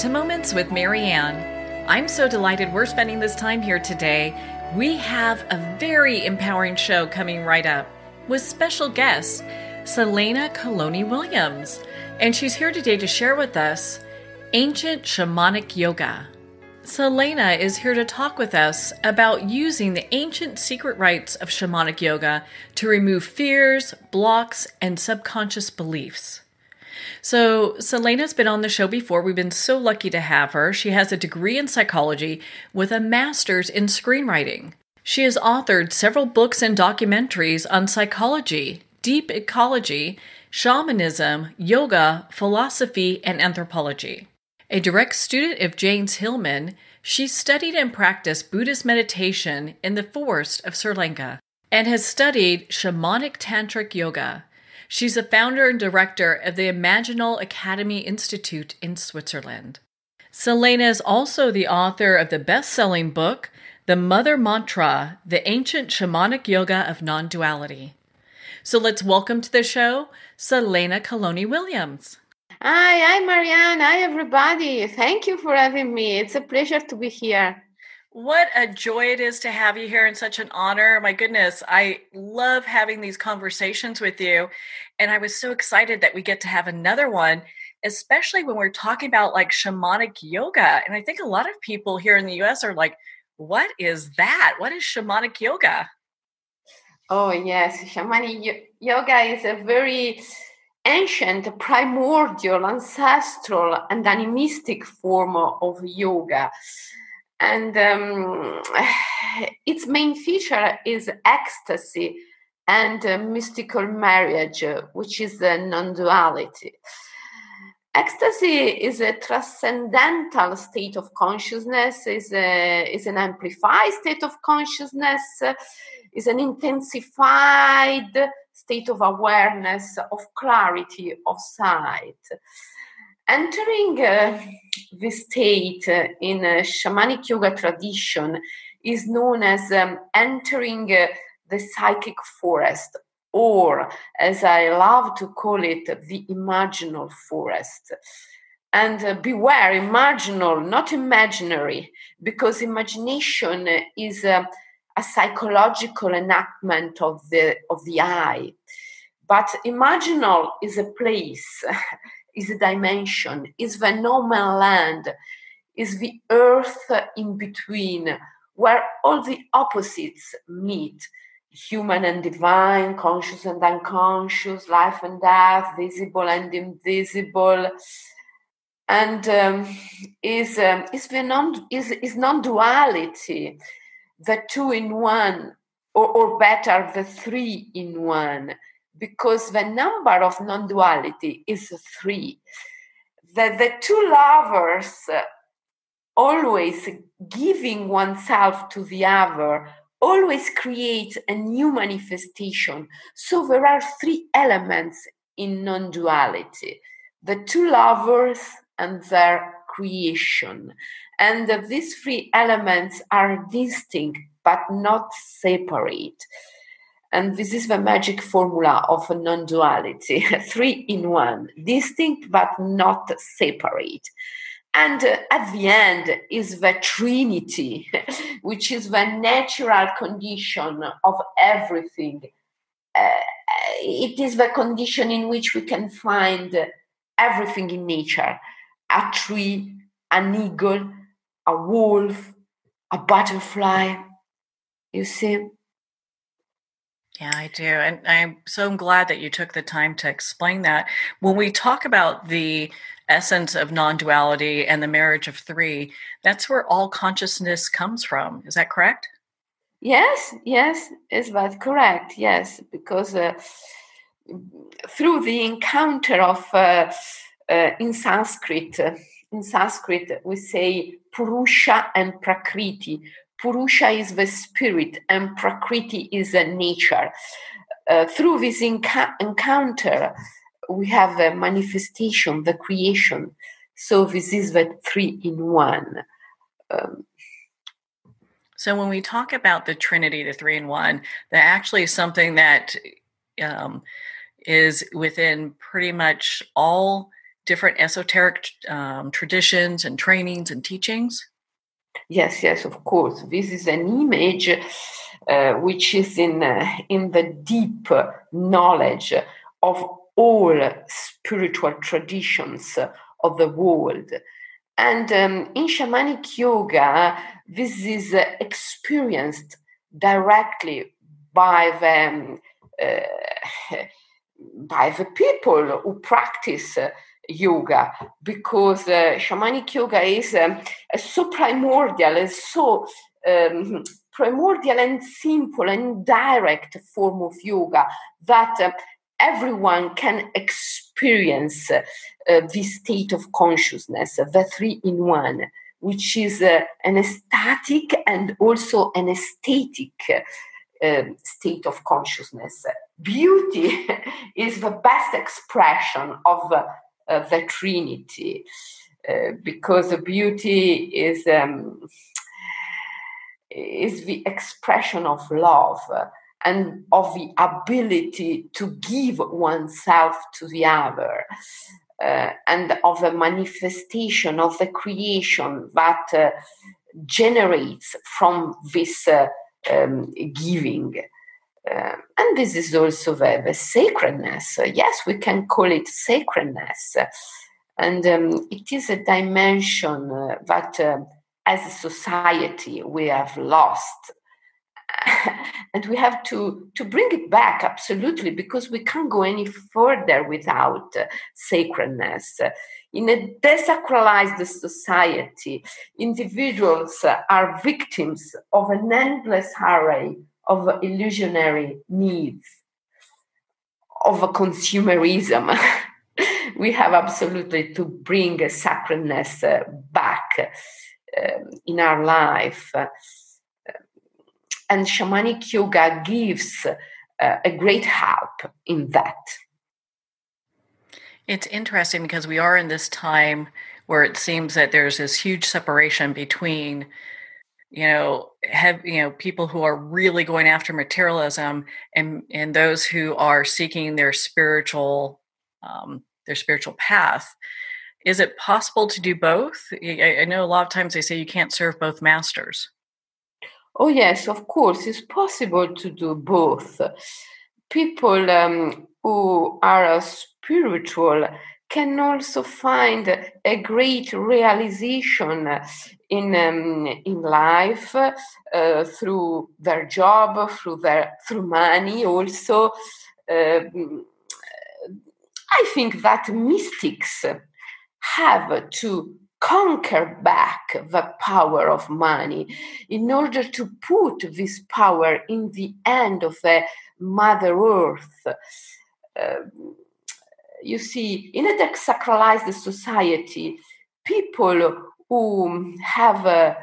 To Moments with Marianne. I'm so delighted we're spending this time here today. We have a very empowering show coming right up with special guest, Selena Calloni Williams. And she's here today to share with us ancient shamanic yoga. Selena is here to talk with us about using the ancient secret rites of shamanic yoga to remove fears, blocks, and subconscious beliefs. So, Selena's been on the show before. We've been so lucky to have her. She has a degree in psychology with a master's in screenwriting. She has authored several books and documentaries on psychology, deep ecology, shamanism, yoga, philosophy, and anthropology. A direct student of James Hillman, she studied and practiced Buddhist meditation in the forest of Sri Lanka and has studied shamanic tantric yoga. She's the founder and director of the Imaginal Academy Institute in Switzerland. Selena is also the author of the best selling book, The Mother Mantra The Ancient Shamanic Yoga of Non Duality. So let's welcome to the show Selena Calloni Williams. Hi, hi, Marianne. Hi, everybody. Thank you for having me. It's a pleasure to be here. What a joy it is to have you here and such an honor. My goodness, I love having these conversations with you. And I was so excited that we get to have another one, especially when we're talking about like shamanic yoga. And I think a lot of people here in the US are like, what is that? What is shamanic yoga? Oh, yes. Shamanic yoga is a very ancient, primordial, ancestral, and animistic form of yoga and um, its main feature is ecstasy and uh, mystical marriage, uh, which is the non-duality. Ecstasy is a transcendental state of consciousness, is, a, is an amplified state of consciousness, is an intensified state of awareness, of clarity, of sight. Entering uh, this state uh, in a shamanic yoga tradition is known as um, entering uh, the psychic forest, or as I love to call it, the imaginal forest. And uh, beware, imaginal, not imaginary, because imagination is a psychological enactment of the of the I. But imaginal is a place is a dimension, is the no man land, is the earth in between, where all the opposites meet human and divine, conscious and unconscious, life and death, visible and invisible. And um, is um, is the non is is non-duality, the two in one, or, or better, the three in one because the number of non duality is three. That the two lovers uh, always giving oneself to the other always create a new manifestation. So there are three elements in non duality the two lovers and their creation. And these three elements are distinct but not separate. And this is the magic formula of a non duality three in one, distinct but not separate. And uh, at the end is the Trinity, which is the natural condition of everything. Uh, it is the condition in which we can find everything in nature a tree, an eagle, a wolf, a butterfly. You see? Yeah, I do. And I'm so glad that you took the time to explain that. When we talk about the essence of non duality and the marriage of three, that's where all consciousness comes from. Is that correct? Yes, yes, is that correct? Yes, because uh, through the encounter of uh, uh, in Sanskrit, uh, in Sanskrit we say Purusha and Prakriti. Purusha is the spirit and Prakriti is the nature. Uh, through this encounter, we have a manifestation, the creation. So this is the three in one. Um, so when we talk about the Trinity, the three in one, that actually is something that um, is within pretty much all different esoteric um, traditions and trainings and teachings? Yes, yes, of course. This is an image uh, which is in uh, in the deep knowledge of all spiritual traditions of the world. And um, in shamanic yoga, this is uh, experienced directly by the, uh, by the people who practice yoga because uh, shamanic yoga is um, so primordial, and so um, primordial and simple and direct form of yoga that uh, everyone can experience uh, this state of consciousness, the three in one, which is uh, an ecstatic and also an aesthetic uh, state of consciousness. Beauty is the best expression of the Trinity. Uh, because beauty is um, is the expression of love and of the ability to give oneself to the other uh, and of the manifestation of the creation that uh, generates from this uh, um, giving. Uh, and this is also the, the sacredness. yes, we can call it sacredness. And um, it is a dimension uh, that, uh, as a society, we have lost and we have to to bring it back absolutely because we can't go any further without uh, sacredness in a desacralized society individuals are victims of an endless array of illusionary needs of consumerism we have absolutely to bring sacredness uh, back uh, in our life and shamanic yoga gives uh, a great help in that. It's interesting because we are in this time where it seems that there's this huge separation between you know have you know people who are really going after materialism and and those who are seeking their spiritual um, their spiritual path. Is it possible to do both? I, I know a lot of times they say you can't serve both masters. Oh, yes, of course, it's possible to do both. People um, who are spiritual can also find a great realization in um, in life uh, through their job, through their through money. Also, uh, I think that mystics have to conquer back the power of money in order to put this power in the hand of the Mother Earth. Uh, you see, in a desacralized society, people who have uh,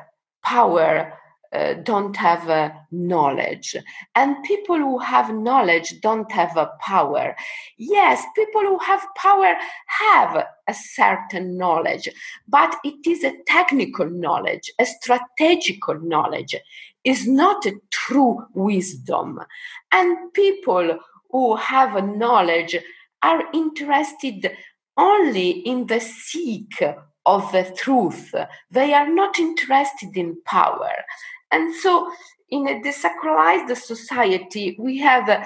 power uh, don't have uh, knowledge. And people who have knowledge don't have a power. Yes, people who have power have a certain knowledge, but it is a technical knowledge, a strategical knowledge, is not a true wisdom. And people who have knowledge are interested only in the seek of the truth. They are not interested in power. And so, in a desacralized society, we have a,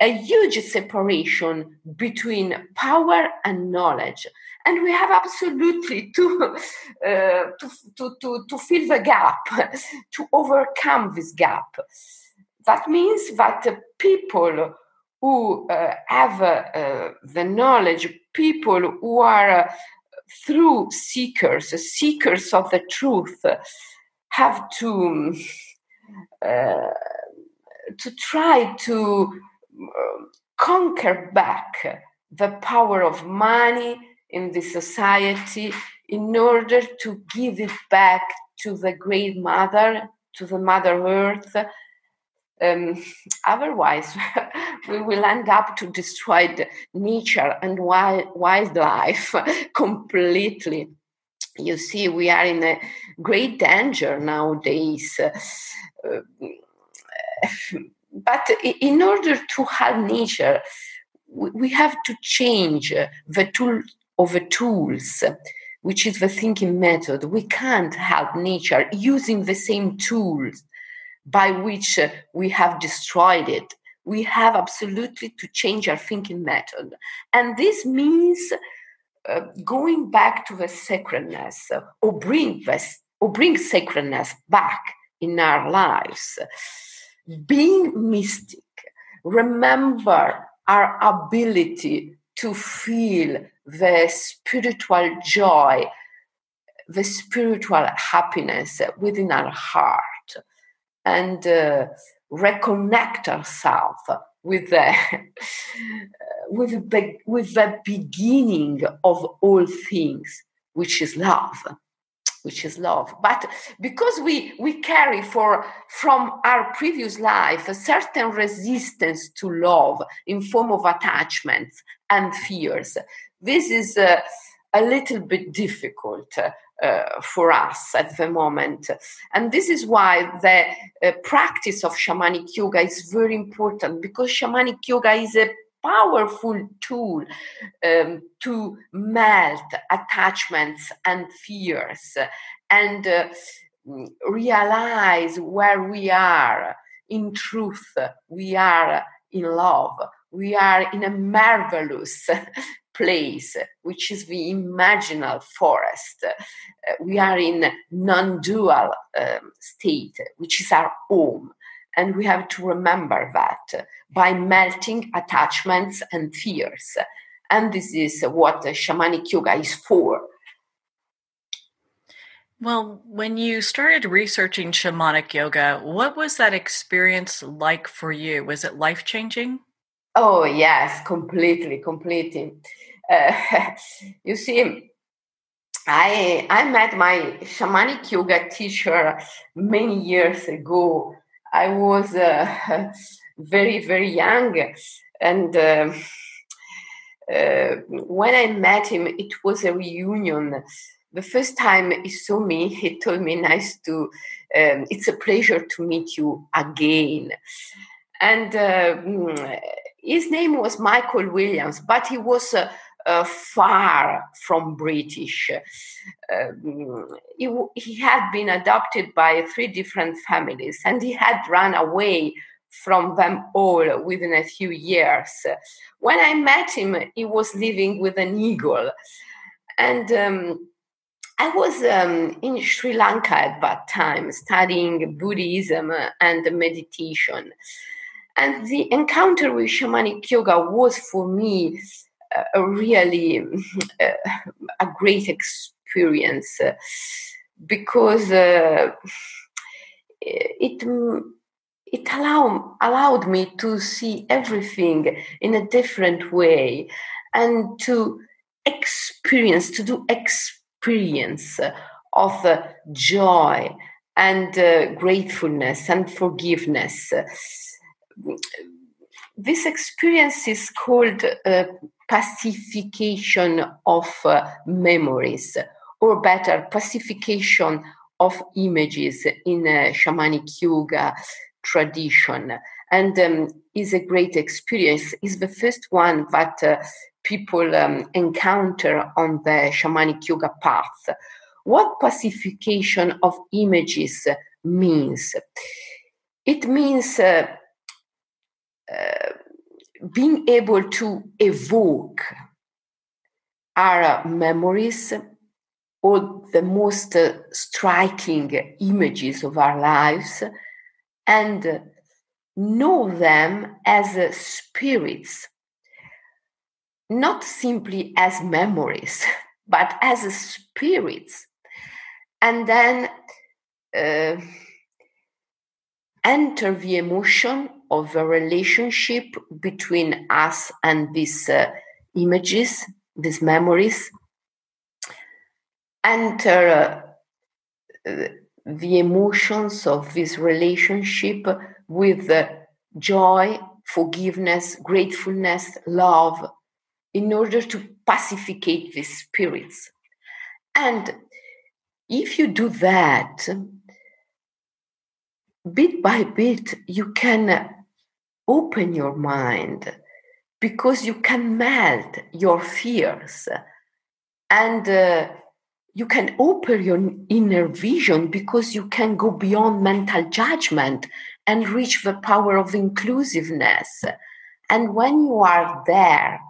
a huge separation between power and knowledge. And we have absolutely to, uh, to, to, to, to fill the gap, to overcome this gap. That means that people who uh, have uh, the knowledge, people who are uh, through seekers, seekers of the truth, have to uh, to try to uh, conquer back the power of money in the society in order to give it back to the great mother to the mother earth um, otherwise we will end up to destroy nature and wildlife completely you see, we are in a great danger nowadays. Uh, but in order to have nature, we have to change the tool of the tools, which is the thinking method. We can't help nature using the same tools by which we have destroyed it. We have absolutely to change our thinking method. And this means uh, going back to the sacredness or bring this or bring sacredness back in our lives. Being mystic, remember our ability to feel the spiritual joy, the spiritual happiness within our heart, and uh, reconnect ourselves with the with the, with the beginning of all things, which is love which is love. But because we we carry for from our previous life a certain resistance to love in form of attachments and fears this is uh, a little bit difficult uh, for us at the moment. And this is why the uh, practice of shamanic yoga is very important because shamanic yoga is a powerful tool um, to melt attachments and fears and uh, realize where we are. In truth, we are in love. We are in a marvelous place, which is the imaginal forest. Uh, we are in non-dual um, state, which is our home. And we have to remember that by melting attachments and fears. And this is what shamanic yoga is for. Well, when you started researching shamanic yoga, what was that experience like for you? Was it life changing? Oh, yes, completely, completely. Uh, you see, I I met my shamanic yoga teacher many years ago. I was uh, very very young, and uh, uh, when I met him, it was a reunion. The first time he saw me, he told me, "Nice to, um, it's a pleasure to meet you again." And uh, mm, his name was Michael Williams, but he was uh, far from British. Um, he, he, had been adopted by three different families and he had run away from them all within a few years. When I met him, he was living with an eagle. And um, I was um, in Sri Lanka at that time studying Buddhism and meditation. And the encounter with shamanic yoga was for me a really uh, a great experience uh, because uh, it it allowed allowed me to see everything in a different way and to experience to do experience of uh, joy and uh, gratefulness and forgiveness. This experience is called uh, pacification of uh, memories, or better, pacification of images in a shamanic yoga tradition. And um, is a great experience. Is the first one that uh, people um, encounter on the shamanic yoga path. What pacification of images means? It means uh, uh, being able to evoke our memories or the most striking images of our lives and know them as spirits, not simply as memories, but as spirits. And then uh, enter the emotion of a relationship between us and these uh, images, these memories. Enter uh, the emotions of this relationship with uh, joy, forgiveness, gratefulness, love, in order to pacificate these spirits. And if you do that, bit by bit, you can open your mind because you can melt your fears and uh, you can open your inner vision because you can go beyond mental judgment and reach the power of inclusiveness. And when you are there,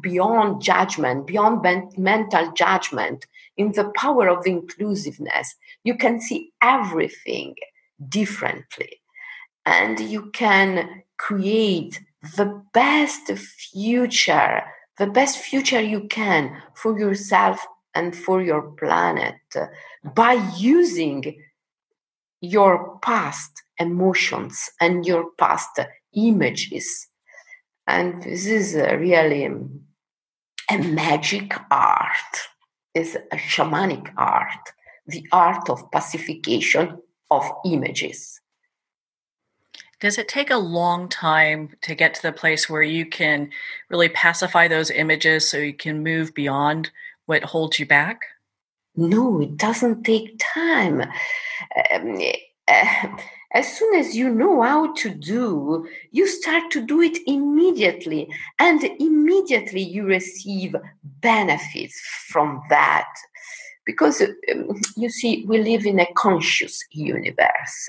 beyond judgment, beyond ben- mental judgment, in the power of inclusiveness, you can see everything differently. And you can create the best future, the best future you can for yourself and for your planet by using your past emotions and your past images. And this is really a magic art, is a shamanic art, the art of pacification of images. Does it take a long time to get to the place where you can really pacify those images so you can move beyond what holds you back? No, it doesn't take time. Um, uh, as soon as you know how to do, you start to do it immediately, and immediately you receive benefits from that. Because um, you see, we live in a conscious universe,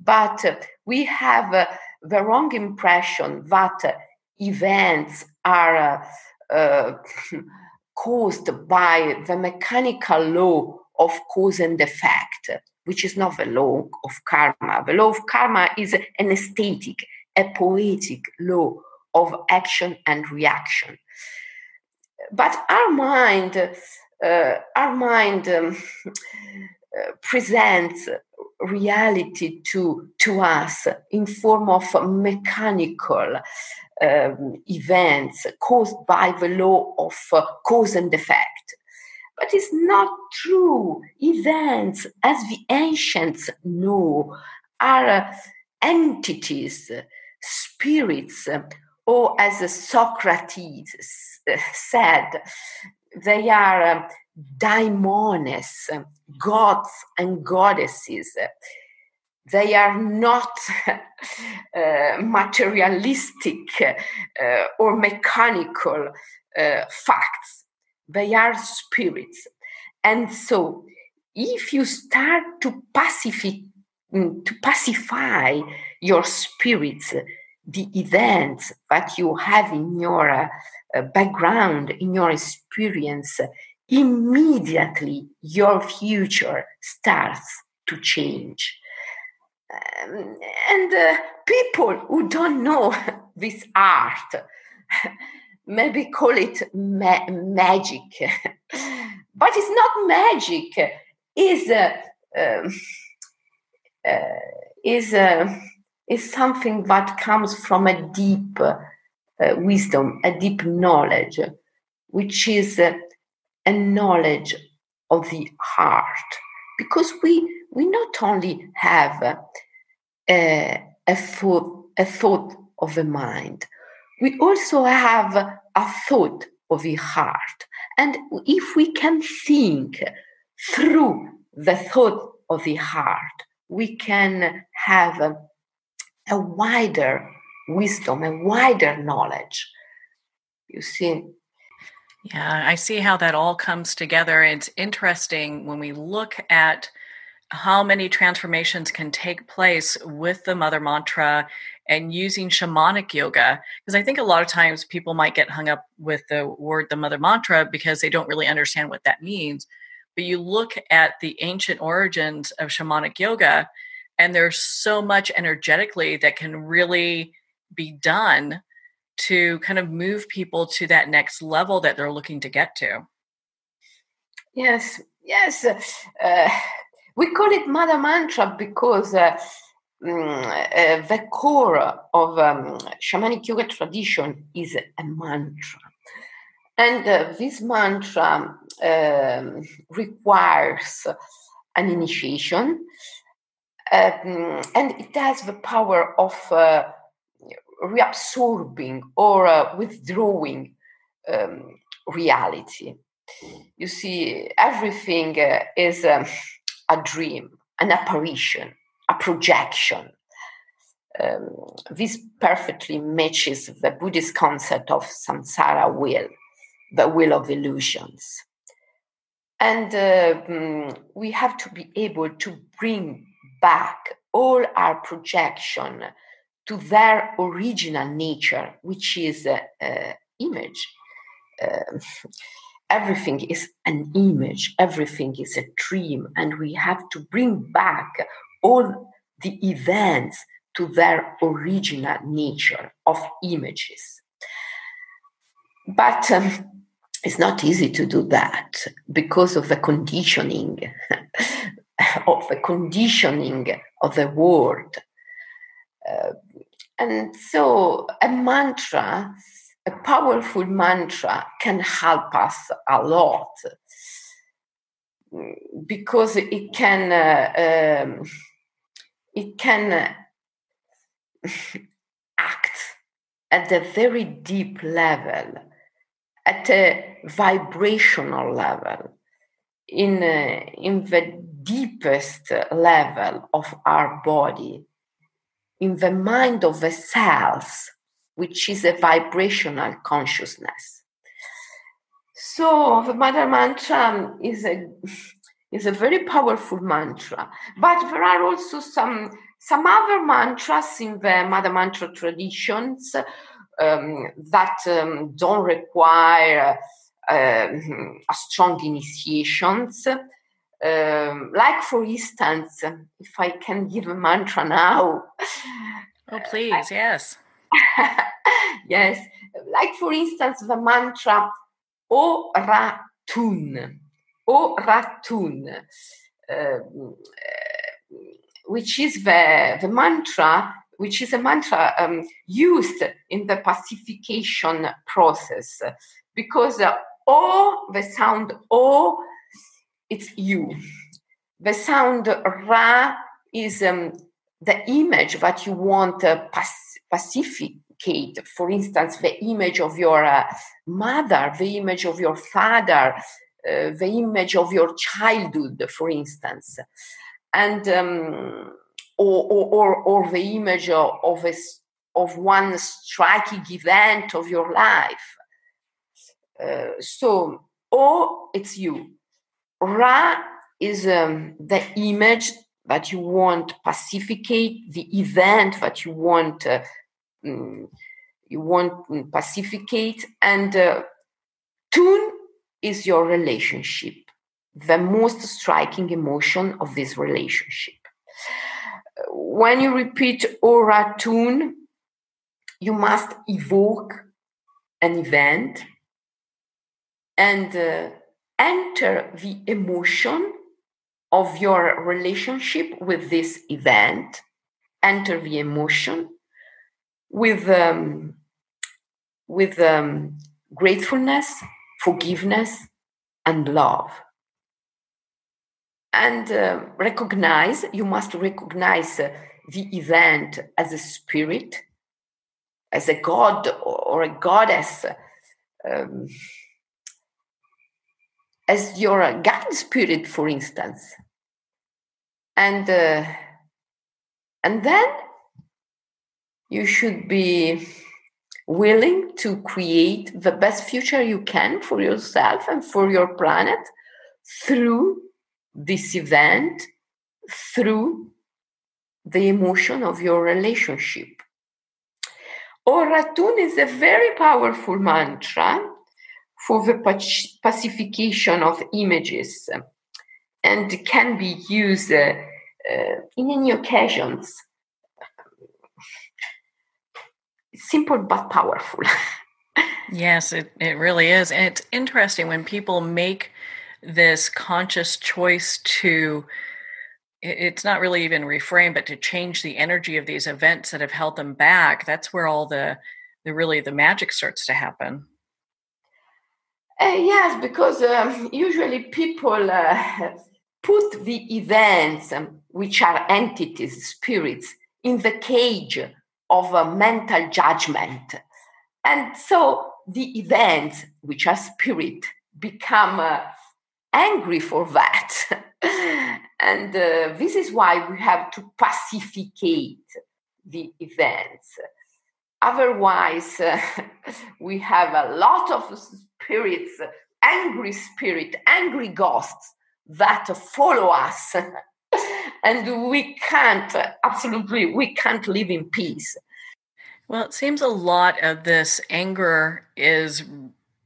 but we have uh, the wrong impression that events are. Uh, caused by the mechanical law of cause and effect, which is not the law of karma. The law of karma is an aesthetic, a poetic law of action and reaction. But our mind, uh, our mind um, uh, presents reality to, to us in form of mechanical um, events caused by the law of uh, cause and effect. But it's not true. Events, as the ancients know, are uh, entities, spirits, or as Socrates said, they are um, daimones, gods and goddesses. They are not uh, materialistic uh, or mechanical uh, facts. They are spirits. And so if you start to pacify mm, to pacify your spirits the events that you have in your uh, background in your experience immediately your future starts to change. Um, and uh, people who don't know this art maybe call it ma- magic but it's not magic is uh, um, uh, is uh, is something that comes from a deep uh, wisdom a deep knowledge which is uh, a knowledge of the heart because we we not only have a, a, thought, a thought of the mind, we also have a thought of the heart. And if we can think through the thought of the heart, we can have a, a wider wisdom, and wider knowledge. You see, yeah, I see how that all comes together. It's interesting when we look at how many transformations can take place with the mother mantra and using shamanic yoga because i think a lot of times people might get hung up with the word the mother mantra because they don't really understand what that means but you look at the ancient origins of shamanic yoga and there's so much energetically that can really be done to kind of move people to that next level that they're looking to get to yes yes uh, we call it Mother Mantra because uh, mm, uh, the core of um, shamanic yoga tradition is a mantra. And uh, this mantra um, requires an initiation, um, and it has the power of uh, reabsorbing or uh, withdrawing um, reality. You see, everything uh, is um, a dream, an apparition, a projection. Um, this perfectly matches the Buddhist concept of samsara will, the will of illusions. and uh, we have to be able to bring back all our projection to their original nature, which is uh, uh, image. Uh, everything is an image, everything is a dream, and we have to bring back all the events to their original nature of images. But um, it's not easy to do that because of the conditioning of the conditioning of the world. Uh, and so a mantra, a powerful mantra, can help us a lot because it can uh, um, it can act at a very deep level, at a vibrational level, in uh, in the deepest level of our body, in the mind of the cells, which is a vibrational consciousness. So the Mother Mantra is a is a very powerful mantra, but there are also some some other mantras in the Mother Mantra traditions um, that um, don't require uh, a strong initiations. Um, like, for instance, if I can give a mantra now. Oh, please, I, yes. yes. Like, for instance, the mantra O Ratun. O Ratun. Um, which is the, the mantra, which is a mantra um, used in the pacification process, because uh, O, the sound O, it's you. The sound Ra is um, the image that you want to pac- pacificate. For instance, the image of your uh, mother, the image of your father, uh, the image of your childhood, for instance, and um, or, or, or, the image of, of, a, of one striking event of your life. Uh, so, or it's you. Ra is um, the image that you want pacificate, the event that you want uh, mm, you want mm, pacificate, and uh, tune is your relationship, the most striking emotion of this relationship. When you repeat ora tune, you must evoke an event and uh, enter the emotion of your relationship with this event, enter the emotion with, um, with um, gratefulness, forgiveness, and love. And uh, recognize, you must recognize uh, the event as a spirit, as a god or a goddess. Um, as your guide spirit, for instance. And uh, and then you should be willing to create the best future you can for yourself and for your planet through this event, through the emotion of your relationship. Oratun is a very powerful mantra for the pacification of images and can be used uh, uh, in any occasions. Simple but powerful. yes, it, it really is. And it's interesting when people make this conscious choice to it's not really even reframe but to change the energy of these events that have held them back that's where all the the really the magic starts to happen uh, yes, because um, usually people uh, put the events, um, which are entities, spirits, in the cage of a mental judgment. And so the events, which are spirit, become uh, angry for that. and uh, this is why we have to pacificate the events. Otherwise, we have a lot of spirits angry spirit, angry ghosts that follow us. and we can't, absolutely, we can't live in peace. Well, it seems a lot of this anger is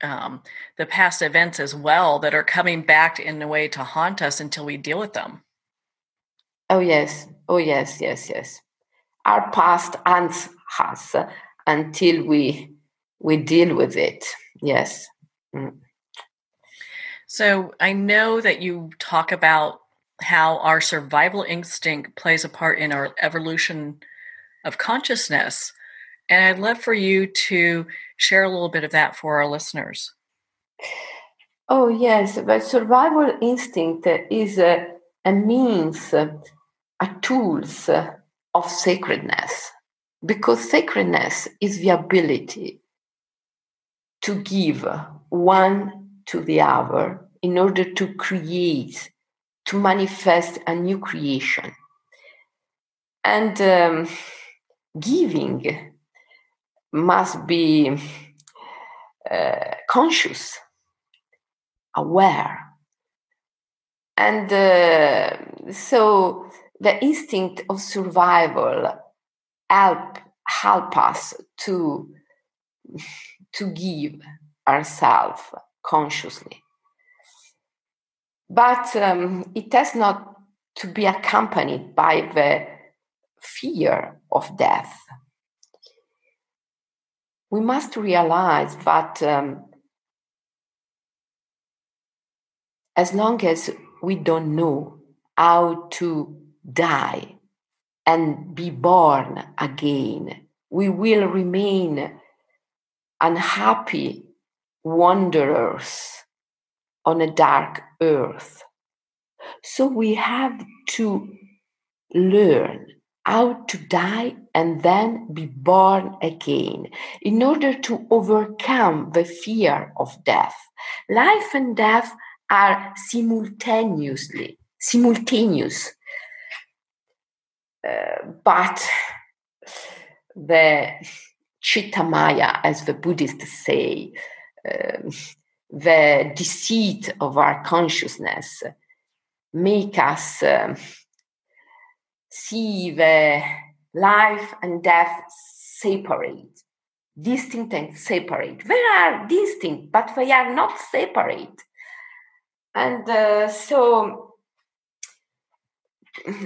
um, the past events as well that are coming back in a way to haunt us until we deal with them. Oh, yes. Oh, yes, yes, yes. Our past haunts us until we we deal with it. Yes. Mm. So I know that you talk about how our survival instinct plays a part in our evolution of consciousness. And I'd love for you to share a little bit of that for our listeners. Oh, yes. The survival instinct is a, a means, a tools of sacredness, because sacredness is the ability to give one to the other in order to create, to manifest a new creation. And um, giving must be uh, conscious, aware. And uh, so the instinct of survival help help us to to give ourselves consciously. But um, it has not to be accompanied by the fear of death. We must realize that um, as long as we don't know how to die and be born again, we will remain unhappy wanderers on a dark earth. So we have to learn how to die and then be born again in order to overcome the fear of death. Life and death are simultaneously simultaneous. Uh, but the Chitta-maya, as the Buddhists say, uh, the deceit of our consciousness make us uh, see the life and death separate, distinct and separate. They are distinct, but they are not separate. And uh, so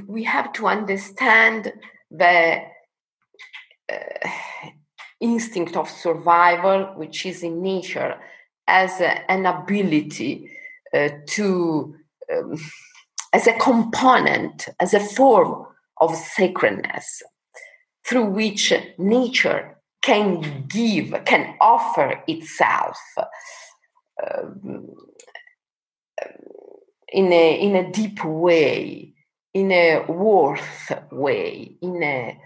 we have to understand the uh, instinct of survival, which is in nature, as a, an ability uh, to, um, as a component, as a form of sacredness through which nature can give, can offer itself um, in, a, in a deep way, in a worth way, in a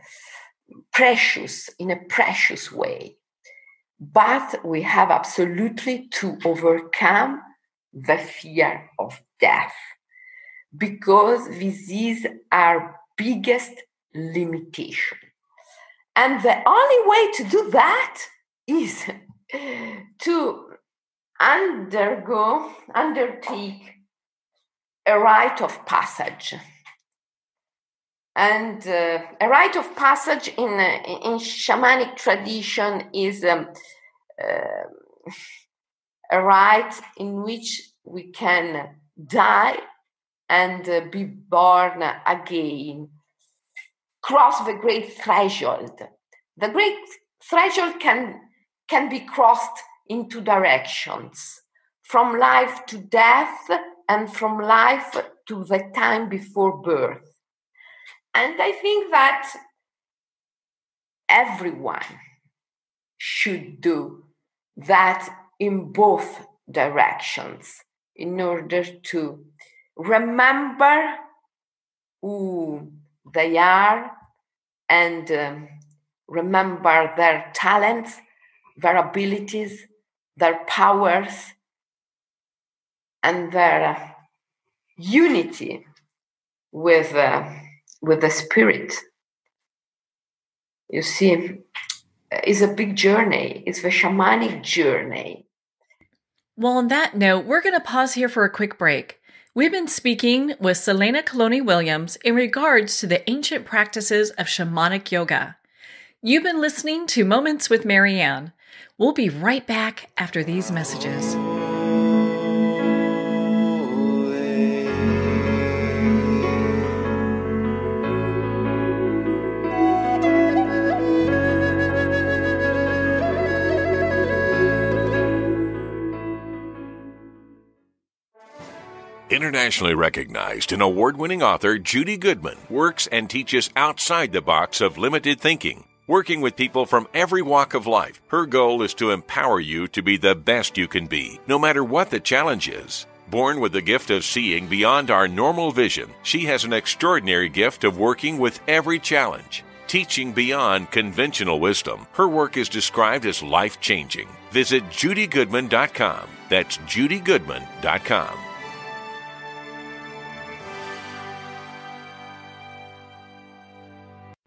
precious, in a precious way. But we have absolutely to overcome the fear of death because this is our biggest limitation. And the only way to do that is to undergo, undertake a rite of passage and uh, a rite of passage in, uh, in shamanic tradition is um, uh, a rite in which we can die and uh, be born again, cross the great threshold. The great threshold can, can be crossed in two directions from life to death and from life to the time before birth and I think that everyone should do that in both directions in order to remember who they are and um, remember their talents, their abilities, their powers, and their unity with. Uh, with the spirit. You see, it's a big journey. It's a shamanic journey. Well, on that note, we're going to pause here for a quick break. We've been speaking with Selene Calloni Williams in regards to the ancient practices of shamanic yoga. You've been listening to Moments with Marianne. We'll be right back after these messages. Internationally recognized and award winning author Judy Goodman works and teaches outside the box of limited thinking. Working with people from every walk of life, her goal is to empower you to be the best you can be, no matter what the challenge is. Born with the gift of seeing beyond our normal vision, she has an extraordinary gift of working with every challenge. Teaching beyond conventional wisdom, her work is described as life changing. Visit judygoodman.com. That's judygoodman.com.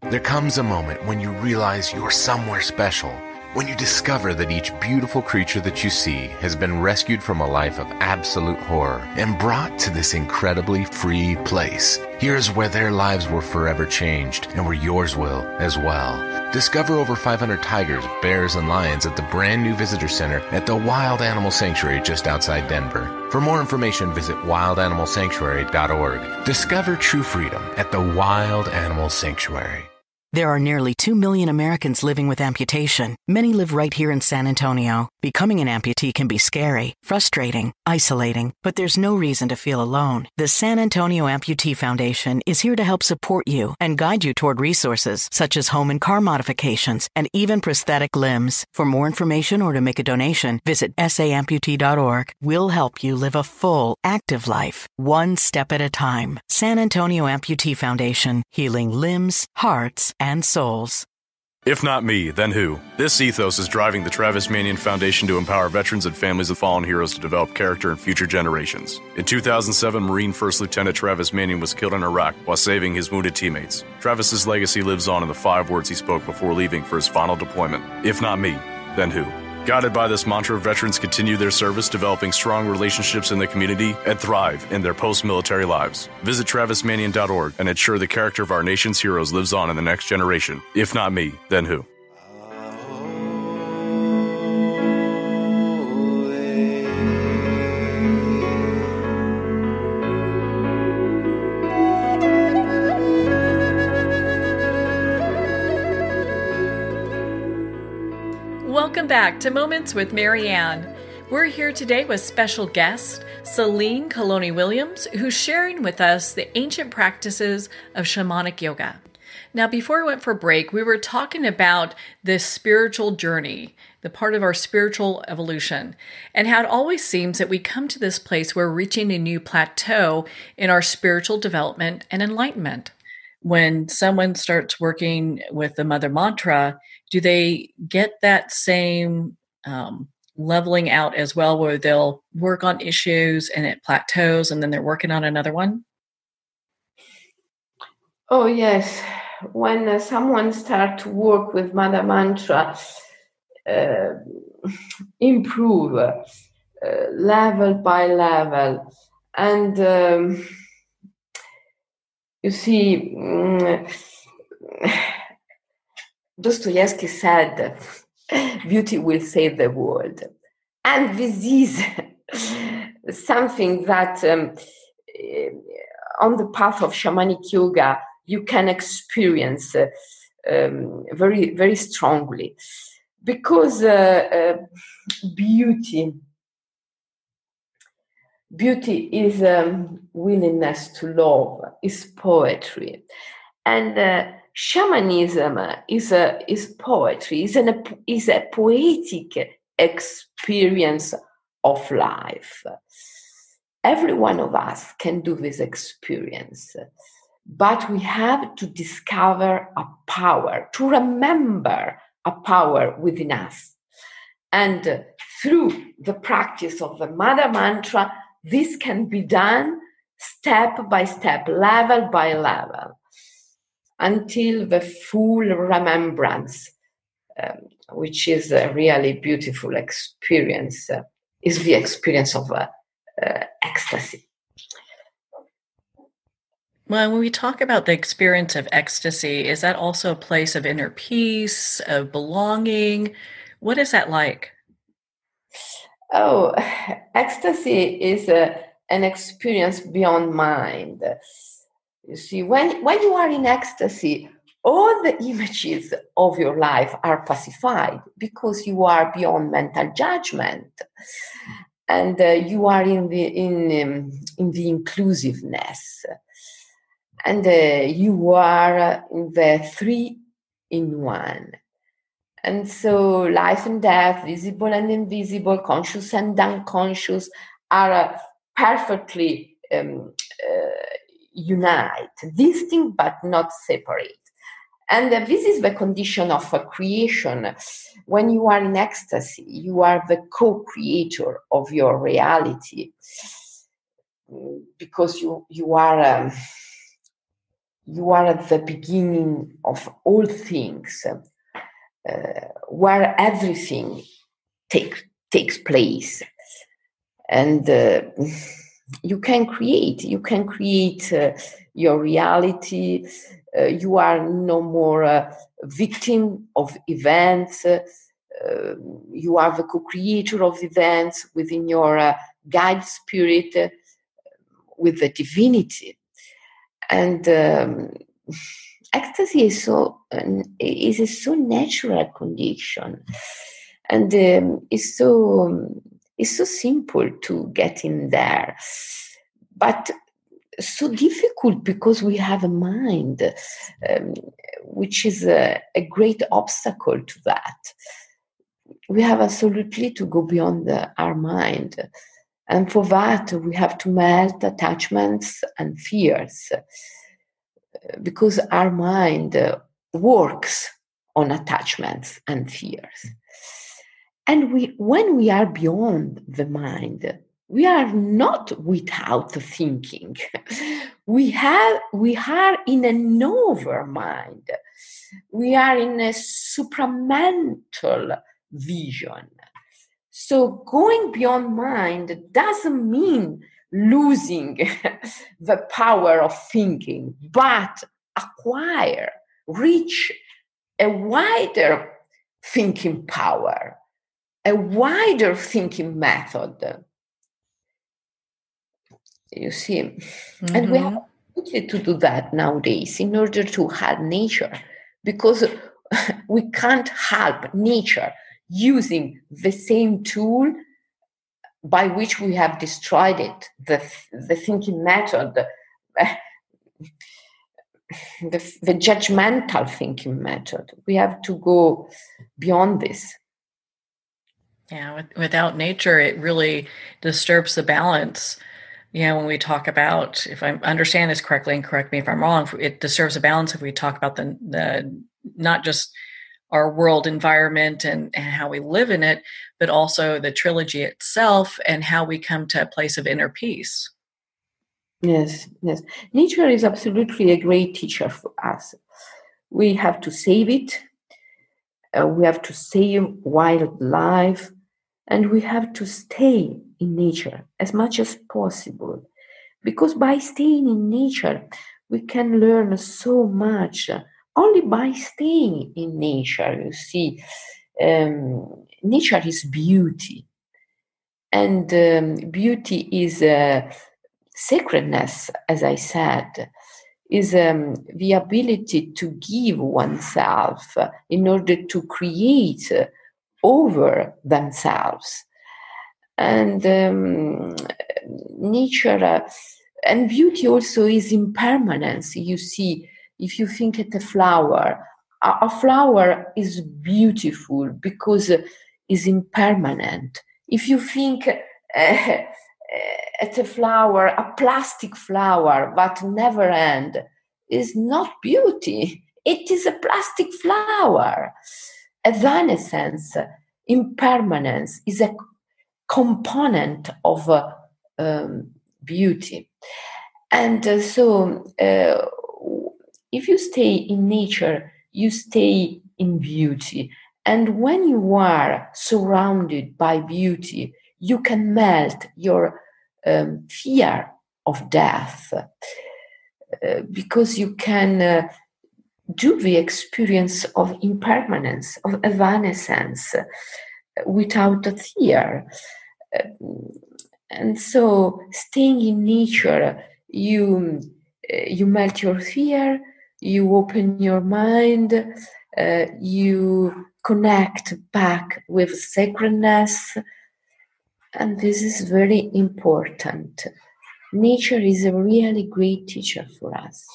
There comes a moment when you realize you're somewhere special. When you discover that each beautiful creature that you see has been rescued from a life of absolute horror and brought to this incredibly free place. Here's where their lives were forever changed and where yours will as well. Discover over 500 tigers, bears, and lions at the brand new visitor center at the Wild Animal Sanctuary just outside Denver. For more information, visit wildanimalsanctuary.org. Discover true freedom at the Wild Animal Sanctuary. There are nearly 2 million Americans living with amputation. Many live right here in San Antonio. Becoming an amputee can be scary, frustrating, isolating, but there's no reason to feel alone. The San Antonio Amputee Foundation is here to help support you and guide you toward resources such as home and car modifications and even prosthetic limbs. For more information or to make a donation, visit saamputee.org. We'll help you live a full, active life, one step at a time. San Antonio Amputee Foundation, healing limbs, hearts, and souls. If not me, then who? This ethos is driving the Travis Manion Foundation to empower veterans and families of fallen heroes to develop character in future generations. In 2007, Marine First Lieutenant Travis Manion was killed in Iraq while saving his wounded teammates. Travis's legacy lives on in the five words he spoke before leaving for his final deployment. If not me, then who? Guided by this mantra, veterans continue their service, developing strong relationships in the community and thrive in their post military lives. Visit TravisManion.org and ensure the character of our nation's heroes lives on in the next generation. If not me, then who? Welcome back to Moments with Marianne. We're here today with special guest Selene Calloni Williams, who's sharing with us the ancient practices of shamanic yoga. Now, before we went for break, we were talking about this spiritual journey, the part of our spiritual evolution, and how it always seems that we come to this place where we're reaching a new plateau in our spiritual development and enlightenment. When someone starts working with the mother mantra, do they get that same um, leveling out as well, where they'll work on issues and it plateaus and then they're working on another one? Oh, yes. When uh, someone starts to work with Mother Mantra, uh, improve uh, level by level. And um, you see, um, Dostoevsky said, Beauty will save the world. And this is something that um, eh, on the path of shamanic yoga you can experience uh, um, very, very strongly. Because uh, uh, beauty, beauty is um, willingness to love, is poetry. And uh, shamanism is a is poetry is an is a poetic experience of life. Every one of us can do this experience but we have to discover a power to remember a power within us. And through the practice of the mother mantra this can be done step by step level by level until the full remembrance, um, which is a really beautiful experience. is the experience of uh, uh, ecstasy. Well, when we talk about the experience of ecstasy, is that also a place of inner peace, of belonging? What is that like? Oh, ecstasy is a, uh, an experience beyond mind. You see, when, when you are in ecstasy, all the images of your life are pacified because you are beyond mental judgment. And uh, you are in the in um, in the inclusiveness. And uh, you are in the three in one. And so life and death visible and invisible conscious and unconscious are uh, perfectly um, uh, unite distinct but not separate and uh, this is the condition of a creation. When you are in ecstasy, you are the co creator of your reality because you, you, are, um, you are at the beginning of all things, uh, where everything take, takes place. And uh, you can create, you can create uh, your reality uh, you are no more a victim of events. Uh, you are the co-creator of events within your uh, guide spirit with the divinity. And um, ecstasy is so is a so natural condition, and um, it's so um, it's so simple to get in there. But so difficult because we have a mind, um, which is a, a, great obstacle to that. We have absolutely to go beyond the, our mind. And for that, we have to melt attachments and fears because our mind works on attachments and fears. And we, when we are beyond the mind, we are not without thinking. We have we are in another mind. We are in a supramental vision. So going beyond mind doesn't mean losing the power of thinking but acquire reach a wider thinking power a wider thinking method. You see? Mm-hmm. and we have to do that nowadays in order to help nature because we can't help nature using the same tool by which we have destroyed it the, the thinking method the, the judgmental thinking method. We have to go beyond this yeah with, without nature it really disturbs the balance you know, when we talk about, if I understand this correctly, and correct me if I'm wrong, it disturbs the balance if we talk about the the not just our world environment and, and how we live in it, but also the trilogy itself and how we come to a place of inner peace. Yes, yes. Nature is absolutely a great teacher for us. We have to save it. Uh, we have to save wildlife, and we have to stay in nature as much as possible. Because by staying in nature, we can learn so much only by staying in nature. You see, um, nature is beauty, and um, beauty is uh, sacredness, as I said, is um, the ability to give oneself in order to create over themselves. And um, nature uh, and beauty also is impermanence you see if you think at a flower a, a flower is beautiful because uh, is impermanent if you think uh, at a flower a plastic flower but never end is not beauty. It is a plastic flower evanescence impermanence is a component of uh, um, beauty. And uh, so, uh, if you stay in nature, you stay in beauty. And when you are surrounded by beauty, you can melt your um, fear of death uh, because you can uh, do the experience of impermanence, of evanescence uh, without a fear. And so, staying in nature, you uh, you melt your fear, you open your mind, uh, you connect back with sacredness, and this is very important. Nature is a really great teacher for us.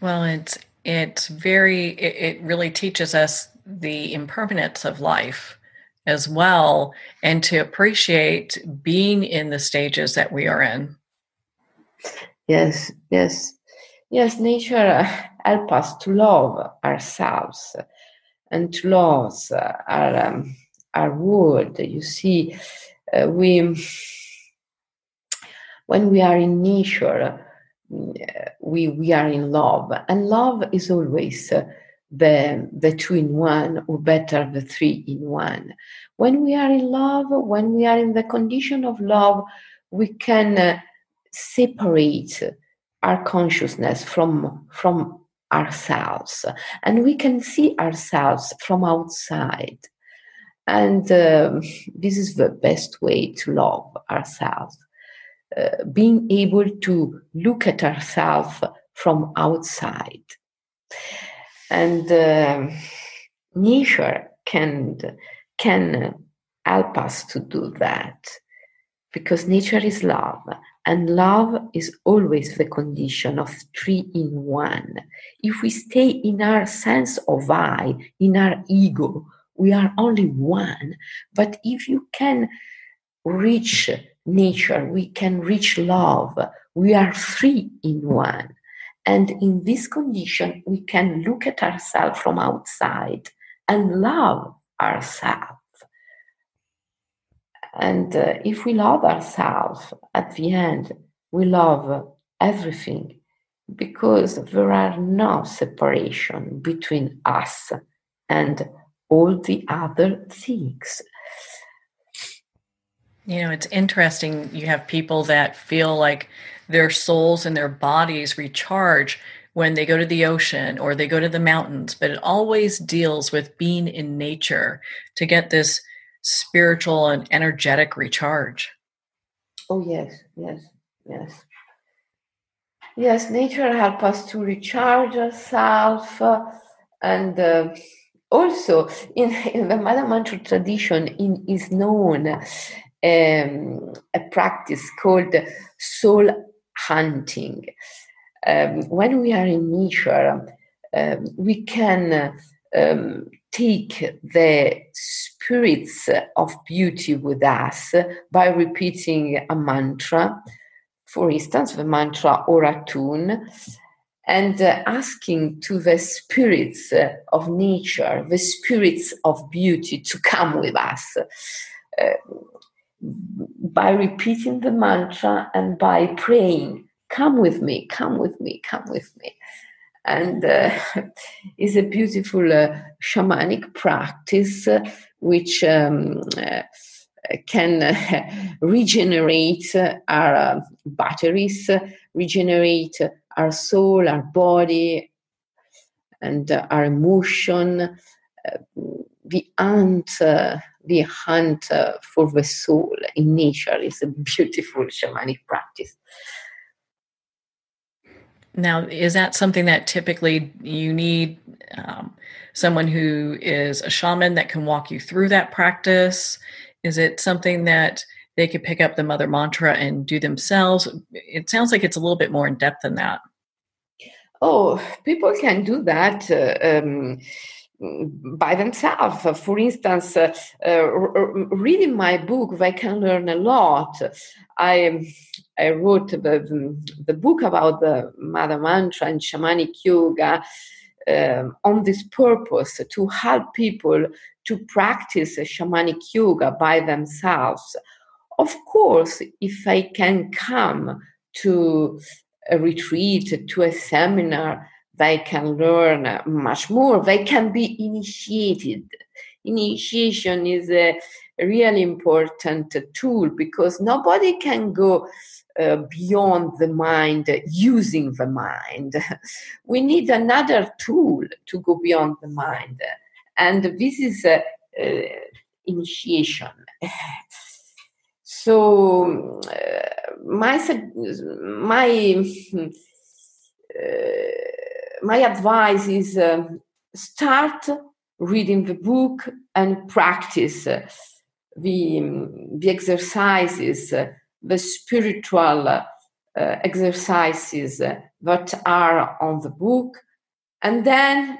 Well, it's it's very it, it really teaches us the impermanence of life as well and to appreciate being in the stages that we are in. Yes, yes. Yes, nature help us to love ourselves and to love our um, our world. You see, uh, we when we are in nature, we we are in love, and love is always the the two in one, or better, the three in one. When we are in love, when we are in the condition of love, we can uh, separate our consciousness from from ourselves, and we can see ourselves from outside. And uh, this is the best way to love ourselves uh, being able to look at ourselves from outside. And uh, nature can, can help us to do that because nature is love and love is always the condition of three in one. If we stay in our sense of I, in our ego, we are only one. But if you can reach nature, we can reach love. We are three in one. And in this condition, we can look at ourselves from outside and love ourselves. And uh, if we love ourselves at the end, we love everything because there are no separation between us and all the other things. You know, it's interesting. You have people that feel like their souls and their bodies recharge when they go to the ocean or they go to the mountains, but it always deals with being in nature to get this spiritual and energetic recharge. Oh, yes, yes, yes. Yes, nature helps us to recharge ourselves uh, and uh, also in, in the Mother Mantra tradition in, is known um, a practice called soul hunting. Um, when we are in nature, um, we can um, take the spirits of beauty with us by repeating a mantra, for instance, the mantra Oratun, and uh, asking to the spirits of nature, the spirits of beauty to come with us. Uh, by repeating the mantra and by praying, come with me, come with me, come with me. And uh, is a beautiful uh, shamanic practice uh, which um, uh, can uh, regenerate our uh, batteries, regenerate our soul, our body, and our emotion. The ant the hunt uh, for the soul in nature is a beautiful shamanic practice. Now, is that something that typically you need um, someone who is a shaman that can walk you through that practice? Is it something that they could pick up the mother mantra and do themselves? It sounds like it's a little bit more in depth than that. Oh, people can do that. Uh, um, by themselves. For instance, uh, uh, reading my book, they can learn a lot. I, I wrote the, the book about the Mother Mantra and shamanic yoga um, on this purpose to help people to practice shamanic yoga by themselves. Of course, if they can come to a retreat, to a seminar, they can learn much more. They can be initiated. Initiation is a really important tool because nobody can go uh, beyond the mind using the mind. we need another tool to go beyond the mind. And this is uh, initiation. So my my uh, my advice is uh, start reading the book and practice the the exercises, the spiritual uh, exercises that are on the book, and then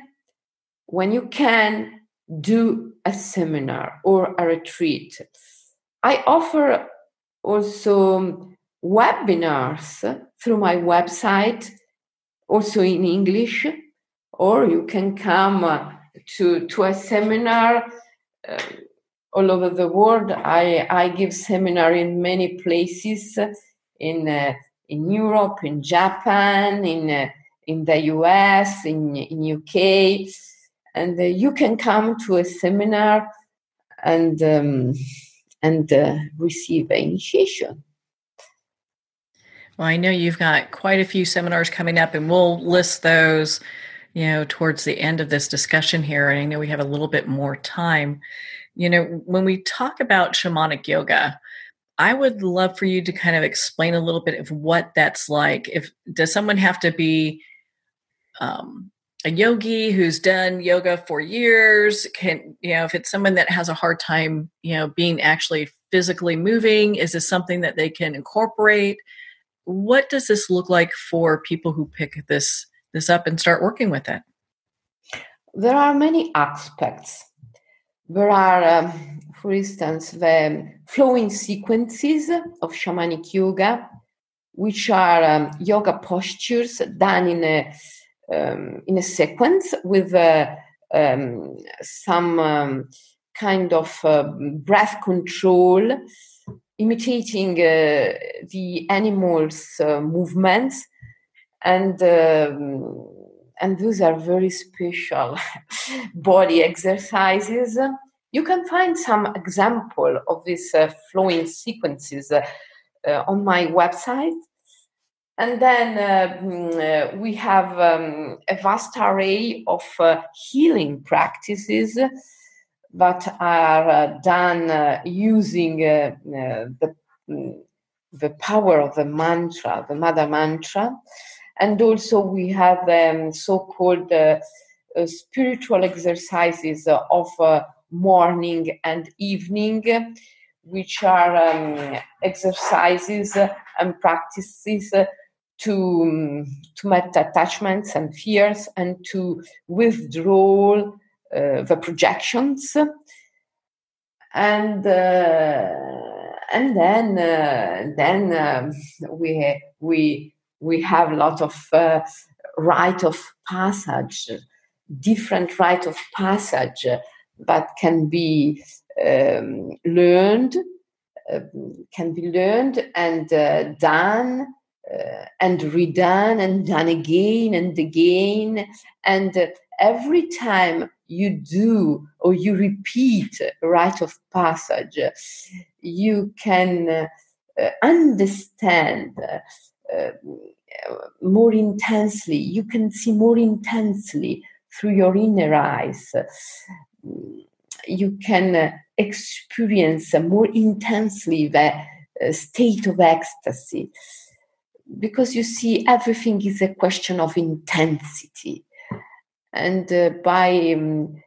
when you can do a seminar or a retreat. I offer also webinars through my website, also in English, or you can come uh, to, to a seminar uh, all over the world. I, I give seminar in many places in, uh, in Europe, in Japan, in, uh, in the US, in, in UK. And uh, you can come to a seminar and um, and receive initiation. Well, I know you've got quite a few seminars coming up, and we'll list those, you know, towards the end of this discussion here. And I know we have a little bit more time. You know, when we talk about shamanic yoga, I would love for you to kind of explain a little bit of what that's like. If does someone have to be um, a yogi who's done yoga for years can you know if it's someone that has a hard time you know being actually physically moving is this something that they can incorporate what does this look like for people who pick this this up and start working with it? There are many aspects. There are um, for instance the flowing sequences of shamanic yoga which are um, yoga postures done in a um, in a sequence with uh, um, some um, kind of uh, breath control, imitating uh, the animals' uh, movements, and um, and those are very special body exercises. You can find some example of these uh, flowing sequences on my website. And then mm, uh, we have um, a vast array of uh, healing practices that are uh, done uh, using uh, the, mm, the power of the mantra, the mother mantra. And also we have um, so-called spiritual exercises of morning and evening, which are um, exercises and practices to to met attachments and fears and to withdraw the projections and uh, and then uh, then um, we we we have a lot of uh, rite of passage different rite of passage that can be um, learned uh, can be learned and uh, done uh, and redone and done again and again. And uh, every time you do or you repeat a rite of passage, you can uh, uh understand uh, more intensely, you can see more intensely through your inner eyes. You can experience more intensely the state of ecstasy. Because you see everything is a question of intensity and uh, by um,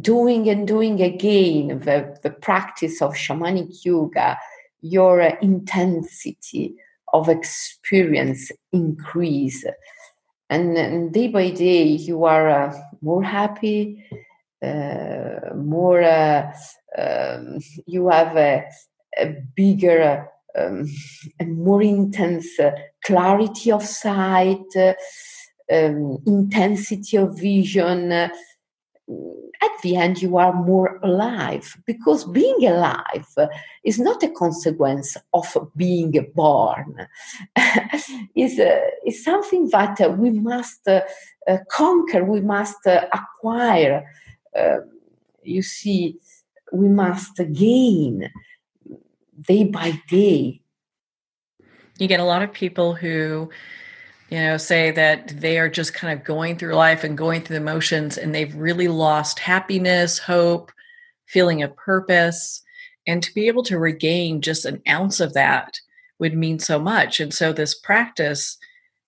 doing and doing again the, the practice of shamanic yoga your uh, intensity of experience increase. And, and, day by day you are uh, more happy uh, more uh, um, you have a, a bigger um, a more intense uh, clarity of sight, uh, um, intensity of vision. Uh, at the end, you are more alive because being alive is not a consequence of being born. is uh, is something that we must uh, uh, conquer. We must acquire. Um, you see, we must gain day by day. You get a lot of people who, you know, say that they are just kind of going through life and going through the motions and they've really lost happiness, hope, feeling of purpose. And to be able to regain just an ounce of that would mean so much. And so this practice,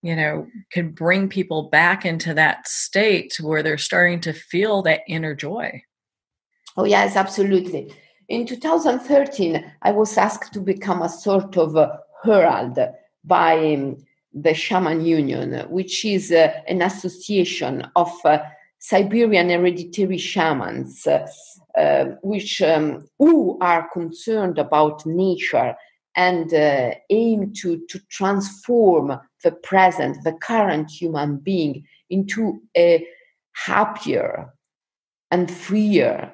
you know, can bring people back into that state where they're starting to feel that inner joy. Oh, yes, absolutely. In 2013, I was asked to become a sort of a herald by um, the Shaman Union, which is uh, an association of uh, Siberian hereditary shamans, uh, which um, who are concerned about nature and uh, aim to, to transform the present, the current human being into a happier and freer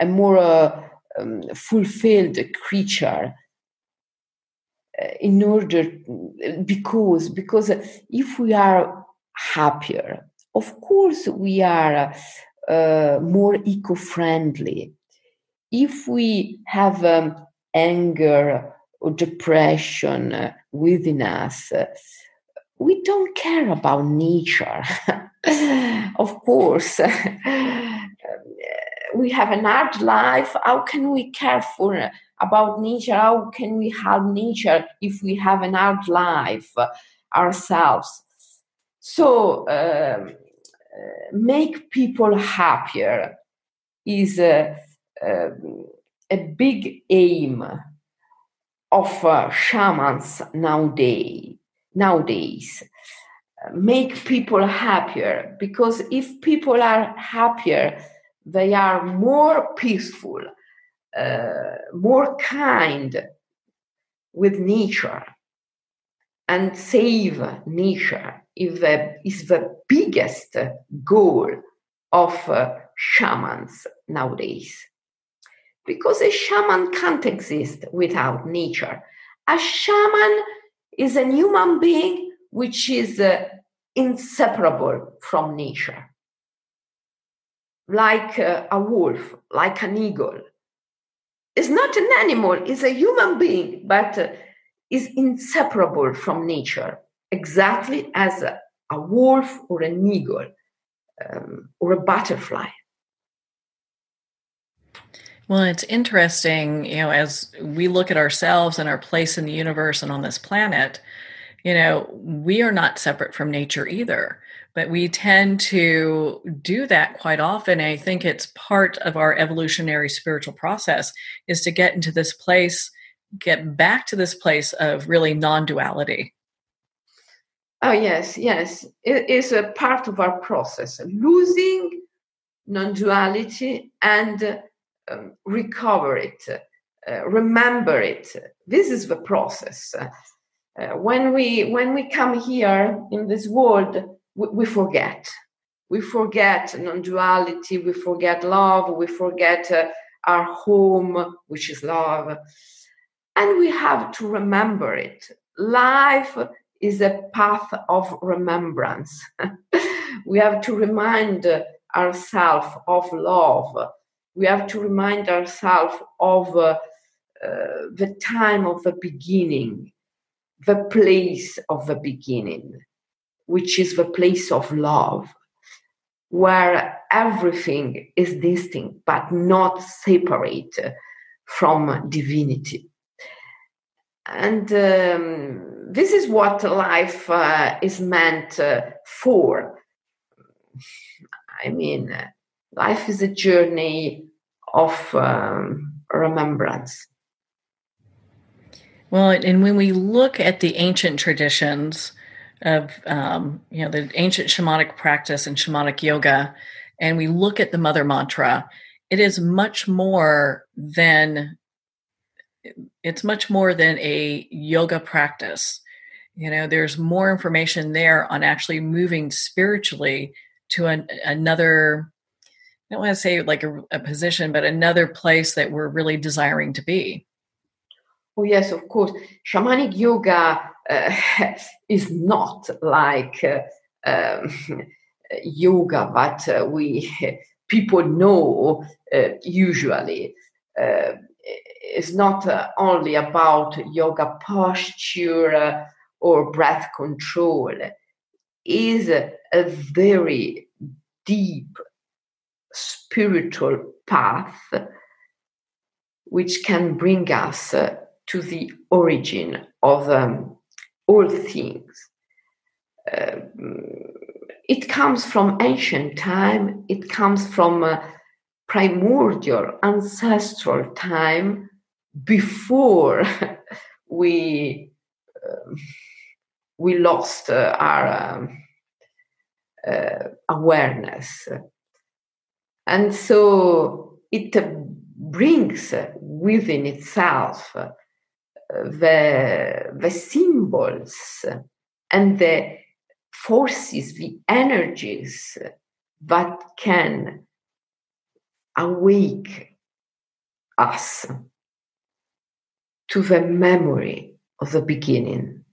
and more uh, um, fulfilled creature in order because because if we are happier of course we are uh, more eco-friendly if we have um, anger or depression uh, within us, uh, we don't care about nature. of course, we have an hard life. How can we care for about nature? How can we help nature if we have an hard life ourselves? So, um, uh, make people happier is a, a, a big aim of uh, shamans nowadays nowadays make people happier because if people are happier they are more peaceful uh, more kind with nature and save nature is the, is the biggest goal of uh, shamans nowadays because a shaman can't exist without nature. A shaman is a human being which is uh, inseparable from nature, like uh, a wolf, like an eagle. It's not an animal, it's a human being, but uh, is inseparable from nature, exactly as a, a wolf or an eagle um, or a butterfly. Well, it's interesting, you know, as we look at ourselves and our place in the universe and on this planet, you know, we are not separate from nature either, but we tend to do that quite often. I think it's part of our evolutionary spiritual process is to get into this place, get back to this place of really non duality. Oh, yes, yes. It is a part of our process, losing non duality and um, recover it, uh, remember it. This is the process. Uh, when we when we come here in this world, we, we forget. We forget non-duality. We forget love. We forget uh, our home, which is love, and we have to remember it. Life is a path of remembrance. we have to remind ourselves of love we have to remind ourselves of uh, uh, the time of the beginning, the place of the beginning, which is the place of love, where everything is distinct but not separate from divinity. And um, this is what life uh, is meant uh, for. I mean, life is a journey of um, remembrance. Well, and when we look at the ancient traditions of, um, you know, the ancient shamanic practice and shamanic yoga, and we look at the mother mantra, it is much more than it's much more than a yoga practice. You know, there's more information there on actually moving spiritually to an, another I don't want to say like a, a position, but another place that we're really desiring to be. Oh, yes, of course. Shamanic yoga uh, is not like uh, um, yoga that uh, we people know uh, usually. uh, is not uh, only about yoga posture or breath control, is a very deep spiritual path which can bring us to the origin of um, all things. Uh, it comes from ancient time, it comes from uh, primordial, ancestral time before we um, we lost uh, our um, uh, awareness, and so it brings within itself uh, the the symbols and the forces, the energies that can awake us to the memory of the beginning.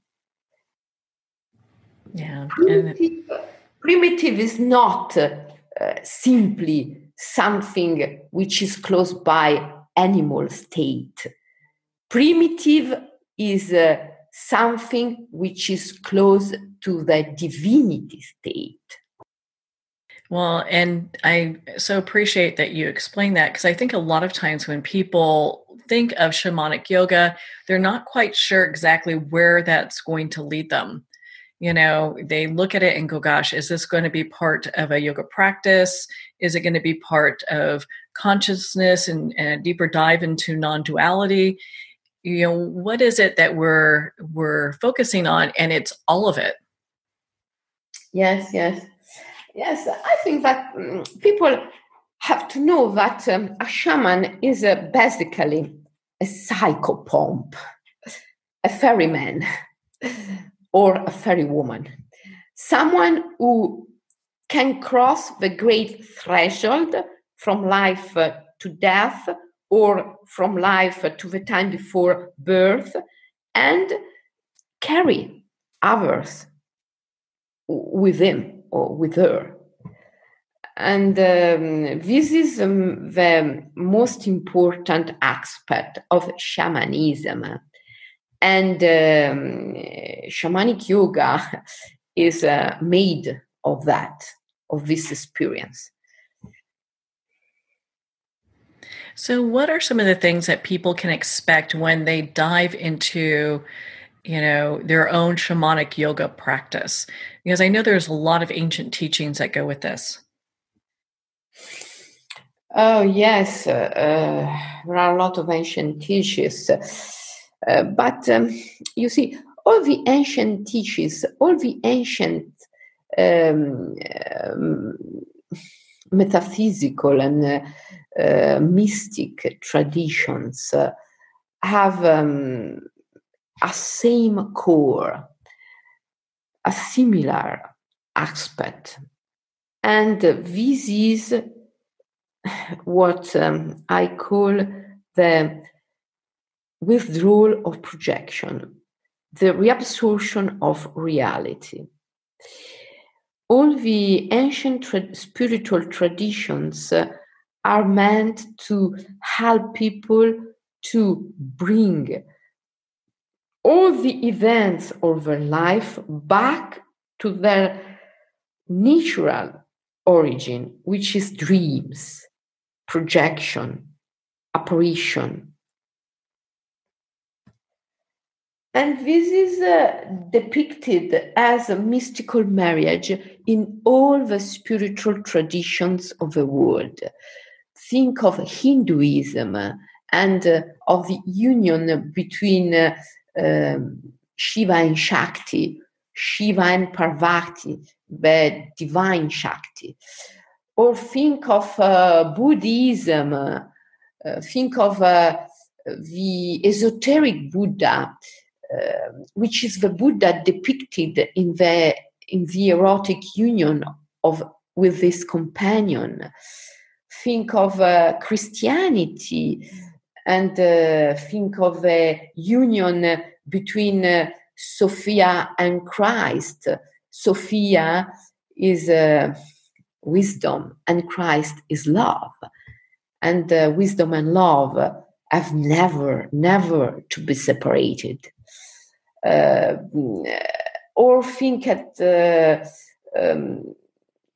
Yeah. Primitive, primitive is not uh, simply something which is close by animal state. Primitive is uh, something which is close to the divinity state. Well, and I so appreciate that you explain that because I think a lot of times when people think of shamanic yoga, they're not quite sure exactly where that's going to lead them. You know, they look at it and go, gosh, is this going to be part of a yoga practice? Is it going to be part of consciousness and, and a deeper dive into non duality? You know, what is it that we're we're focusing on? And it's all of it. Yes, yes. Yes, I think that um, people have to know that um, a shaman is uh, basically a psychopomp, a ferryman, or a ferry woman, someone who can cross the great threshold from life uh, to death or from life to the time before birth and carry others with him or with her. And um, this is um, the most important aspect of shamanism. And um, shamanic yoga is uh, made of that, of this experience. So, what are some of the things that people can expect when they dive into you know their own shamanic yoga practice? Because i know there's a lot of ancient teachings that go with this. Oh yes uh, uh, there are a lot of ancient teachings. Uh, but um, you see all the ancient teachings all the ancient um, um, metaphysical and uh, mystic traditions uh, have um, a same core, a similar aspect. And this is what um, I call the withdrawal of projection, the reabsorption of reality. All the ancient tra- spiritual traditions uh, are meant to help people to bring all the events of their life back to their natural origin, which is dreams, projection, apparition. And this is uh, depicted as a mystical marriage in all the spiritual traditions of the world. Think of Hinduism and uh, of the union between uh, um, Shiva and Shakti, Shiva and Parvati, the divine Shakti. Or think of uh, Buddhism, uh, think of uh, the esoteric Buddha, um, which is the Buddha depicted in the in the erotic union of with this companion. Think of uh, Christianity and uh, think of the union between uh, Sophia and Christ. Sophia is uh, wisdom and Christ is love. and uh, wisdom and love have never, never to be separated. Uh, or think at uh, um,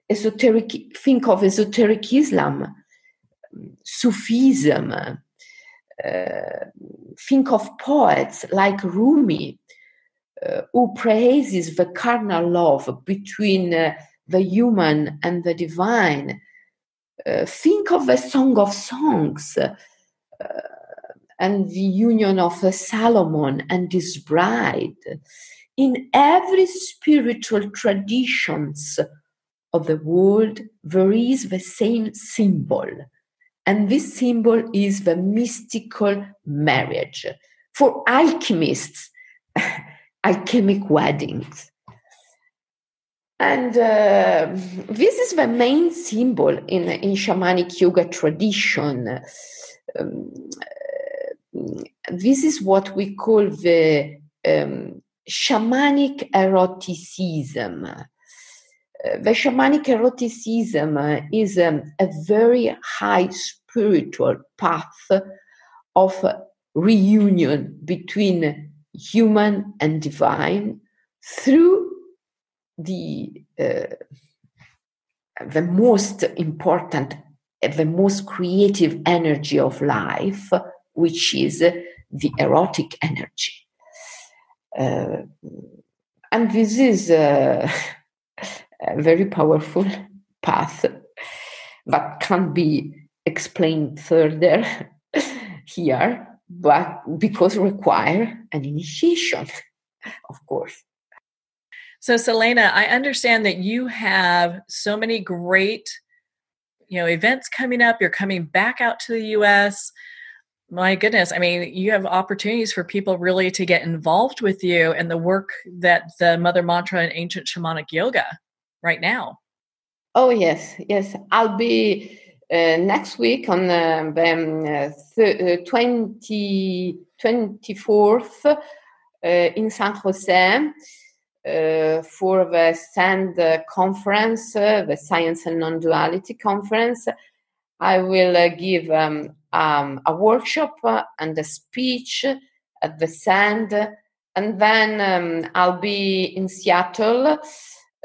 esoteric, think of esoteric Islam, Sufism. Uh, think of poets like Rumi, uh, who praises the carnal love between uh, the human and the divine. Uh, think of the Song of Songs uh, and the union of Solomon and his bride. In every spiritual traditions of the world, there is the same symbol. And this symbol is the mystical marriage. For alchemists, alchemic weddings. And uh, this is the main symbol in, in shamanic yoga tradition. Um, this is what we call the um, shamanic eroticism. Uh, the shamanic eroticism uh, is um, a very high spiritual path of reunion between human and divine through the uh, the most important the most creative energy of life which is the erotic energy. Uh, and this is a, a very powerful path that can't be explained further here but because require an initiation, of course. So, Selene, I understand that you have so many great, you know, events coming up. You're coming back out to the U.S. My goodness, I mean, you have opportunities for people really to get involved with you and the work that the Mother Mantra and Ancient Shamanic Yoga right now. Oh yes, yes. I'll be uh, next week on uh, the um, th- 20, 24th in San Jose for the SAND conference, the Science and Non-Duality conference. I will give um, um, a workshop and a speech at the SAND, and then um, I'll be in Seattle uh,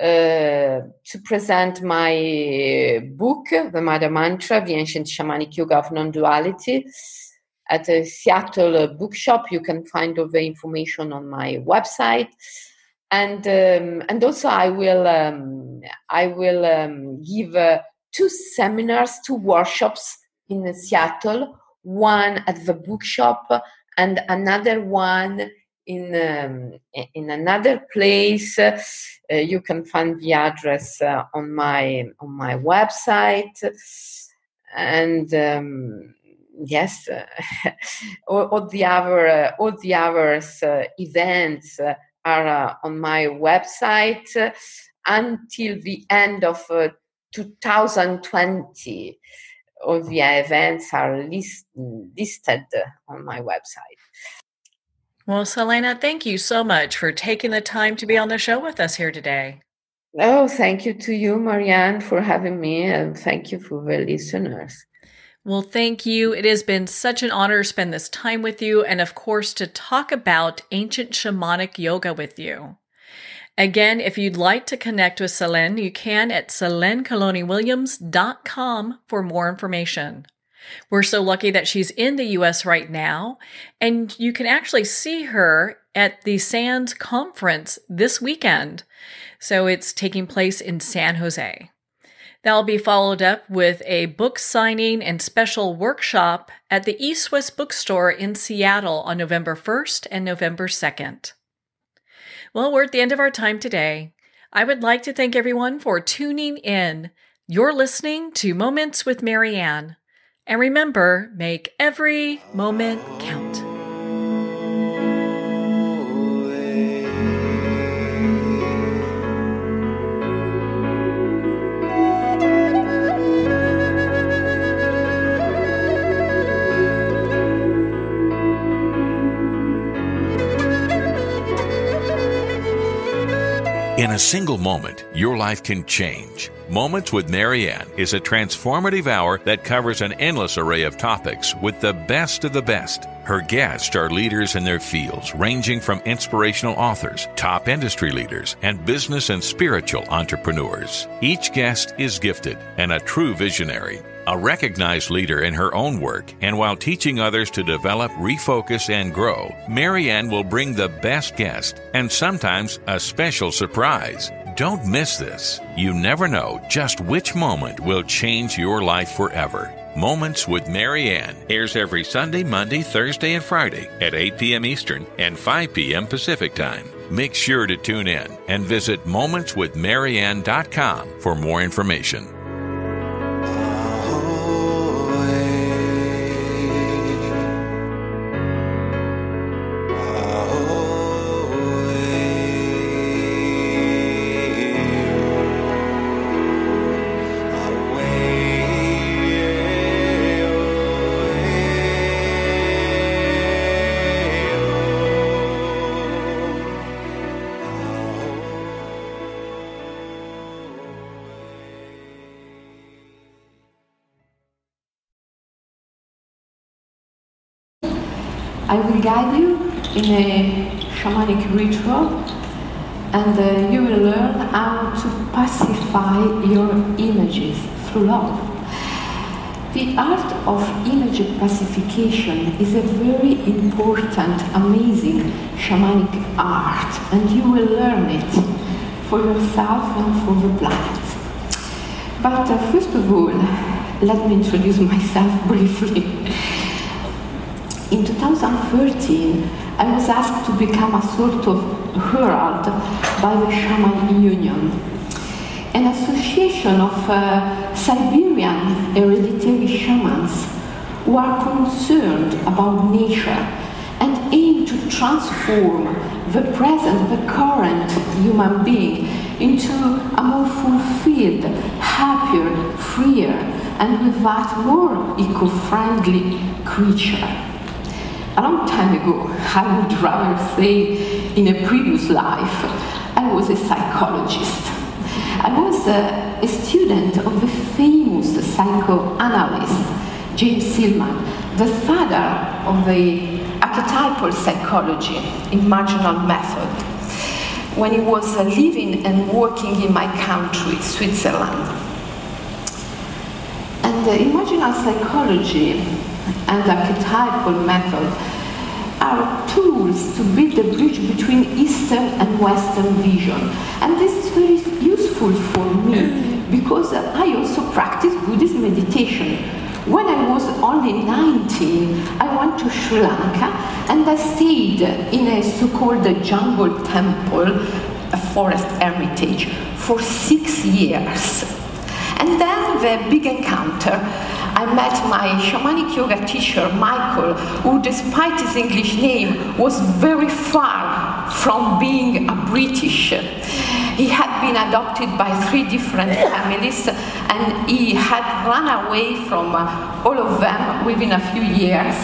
to present my book, The Mother Mantra, The Ancient Shamanic Yoga of Non-Duality, at a Seattle bookshop. You can find all the information on my website. And um, and also I will um, I will um, give uh, two seminars, two workshops in Seattle. One at the bookshop and another one in um, in another place. Uh, you can find the address uh, on my on my website, and um, yes, all, all, the other uh, all the other uh, events uh, are on my website until the end of 2020 all the events are list, listed on my website. Well, Selene, thank you so much for taking the time to be on the show with us here today. Oh, thank you to you, Marianne, for having me, and thank you for the listeners. Well, thank you. It has been such an honor to spend this time with you, and of course, to talk about ancient shamanic yoga with you. Again, if you'd like to connect with Selene, you can at selenecalloniwilliams.com for more information. We're so lucky that she's in the US right now, and you can actually see her at the SAND conference this weekend. So it's taking place in San Jose. That'll be followed up with a book signing and special workshop at the East West Bookstore in Seattle on November 1st and November 2nd. Well, we're at the end of our time today. I would like to thank everyone for tuning in. You're listening to Moments with Marianne. And remember, make every moment count. In a single moment, your life can change Moments with Marianne is a transformative hour that covers an endless array of topics with the best of the best. Her guests are leaders in their fields, ranging from inspirational authors, top industry leaders, and business and spiritual entrepreneurs. Each guest is gifted and a true visionary. A recognized leader in her own work, and while teaching others to develop, refocus, and grow, Marianne will bring the best guest and sometimes a special surprise. Don't miss this. You never know just which moment will change your life forever. Moments with Marianne airs every Sunday, Monday, Thursday, and Friday at 8 p.m. Eastern and 5 p.m. Pacific Time. Make sure to tune in and visit momentswithmarianne.com for more information. I will guide you in a shamanic ritual and uh, you will learn how to pacify your images through love. The art of image pacification is a very important, amazing shamanic art, and you will learn it for yourself and for the planet. But uh, first of all, let me introduce myself briefly. In 2013, I was asked to become a sort of herald by the Shaman Union, an association of uh, Siberian hereditary shamans who are concerned about nature and aim to transform the present, the current human being into a more fulfilled, happier, freer, and with that more eco-friendly creature. A long time ago, I would rather say in a previous life, I was a psychologist. I was a, student of the famous psychoanalyst James Hillman, the father of the archetypal psychology imaginal method, when he was uh, living and working in my country, Switzerland. And uh, in psychology, and archetypal methods are tools to build a bridge between Eastern and Western vision. And this is very useful for me because I also practice Buddhist meditation. When I was only 19, I went to Sri Lanka and I stayed in a so-called jungle temple, a forest hermitage, for six years. And then the big encounter I met my shamanic yoga teacher, Michael, who, despite his English name, was very far from being a British. He had been adopted by three different families and he had run away from all of them within a few years.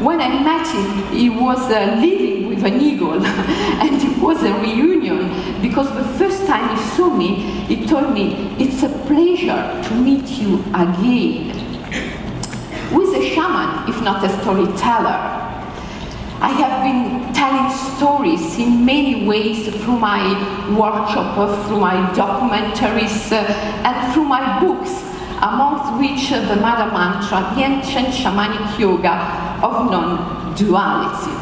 When I met him, he was uh, living with an eagle and it was a reunion because the first time he saw me, he told me, It's a pleasure to meet you again who is a shaman if not a storyteller? I have been telling stories in many ways through my workshop, through my documentaries, uh, and through my books, amongst which uh, the Mother Mantra, the ancient shamanic yoga of non-duality.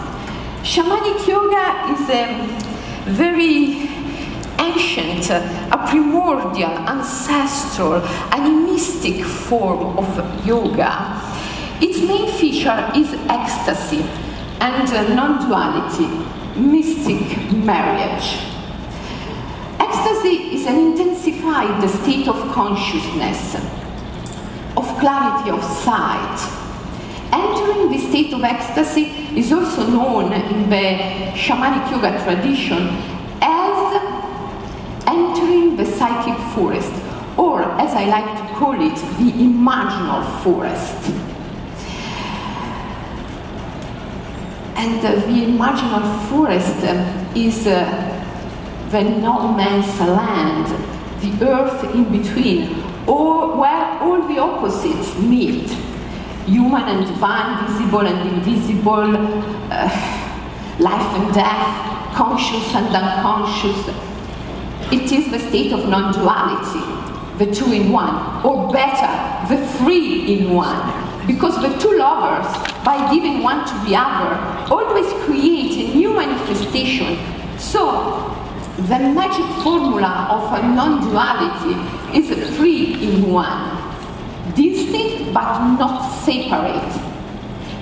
Shamanic yoga is a very ancient, a primordial, ancestral, animistic form of yoga its main feature is ecstasy and uh, non-duality, mystic marriage. Ecstasy is an intensified state of consciousness, of clarity of sight. Entering the state of ecstasy is also known in the shamanic yoga tradition as entering the psychic forest, or as I like to call it, the imaginal forest. And the imaginal forest is uh, the no man's land the earth in between, or where all the opposites meet human and divine, visible and invisible, uh, life and death, conscious and unconscious. It is the state of non duality, the two in one, or better, the three in one. Because the two lovers, by giving one to the other, always create a new manifestation. So, the magic formula of a non duality is three in one distinct but not separate.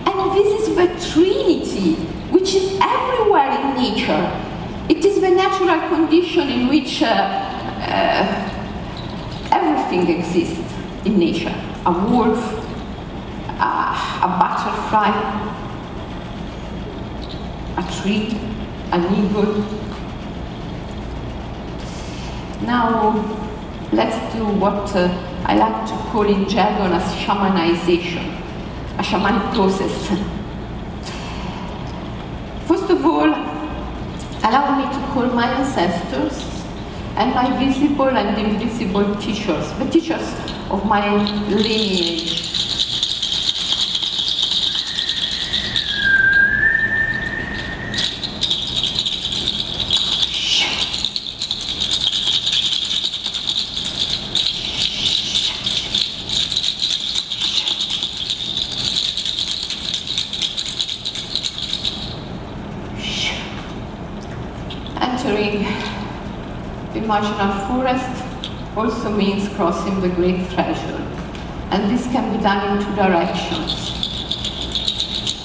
And this is the Trinity, which is everywhere in nature. It is the natural condition in which uh, uh, everything exists in nature a wolf, uh, a butterfly, a tree, an eagle. Now, let's do what uh, I like to call in jargon as shamanization, a shamanic process. First of all, allow me to call my ancestors and my visible and invisible teachers, the teachers of my lineage. Entering the forest also means crossing the great threshold. And this can be done in two directions.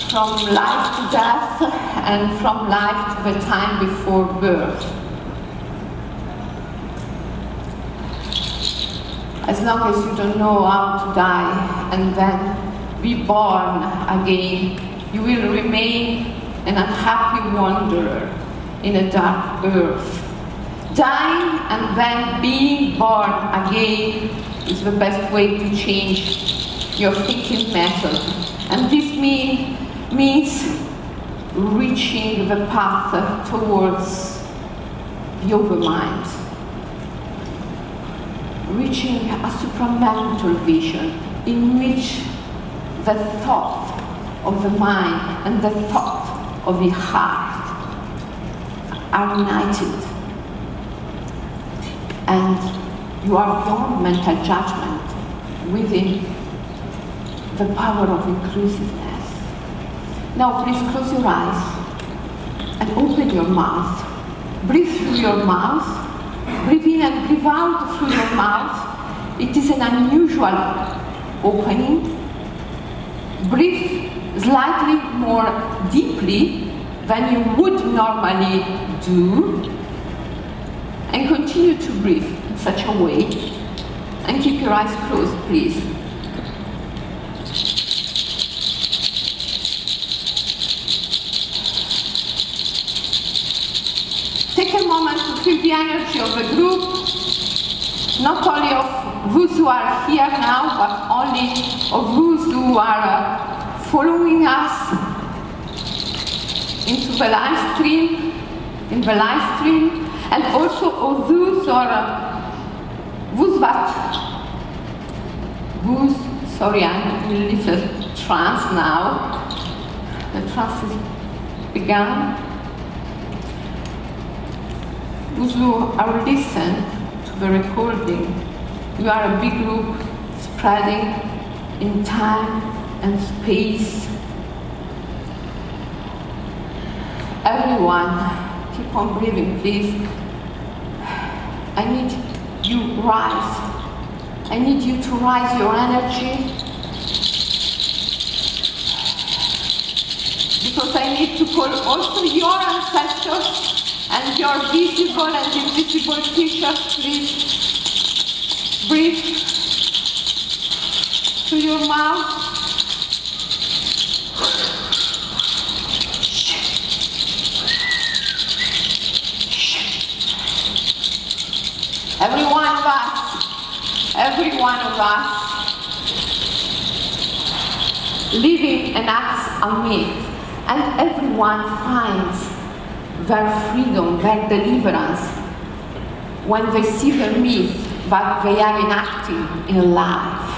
From life to death and from life to the time before birth. As long as you don't know how to die and then be born again, you will remain an unhappy wanderer in a dark earth. Dying and then being born again is the best way to change your thinking method. And this mean, means reaching the path towards the overmind, reaching a supramental vision in which the thought of the mind and the thought of the heart are united. And you are beyond mental judgment within the power of inclusiveness. Now please close your eyes and open your mouth. Breathe through your mouth. Breathe in and breathe out through your mouth. It is an unusual opening. Breathe slightly more deeply than you would normally do. And continue to breathe in such a way. And keep your eyes closed, please. Take a moment to feel the energy of the group, not only of those who are here now, but only of those who are uh, following us into the live stream, in the live stream, and also uh, those that those sorry I'm in a little trance now. The trance is begun. Those who are listen to the recording, You are a big group spreading in time and space. Everyone, keep on breathing, please. I need you rise. I need you to rise your energy. Because I need to call also your ancestors and your visible and invisible teachers, please. Breathe through your mouth. Every one of us, every one of us, living enacts a myth, and everyone finds their freedom, their deliverance when they see the myth that they are enacting in life.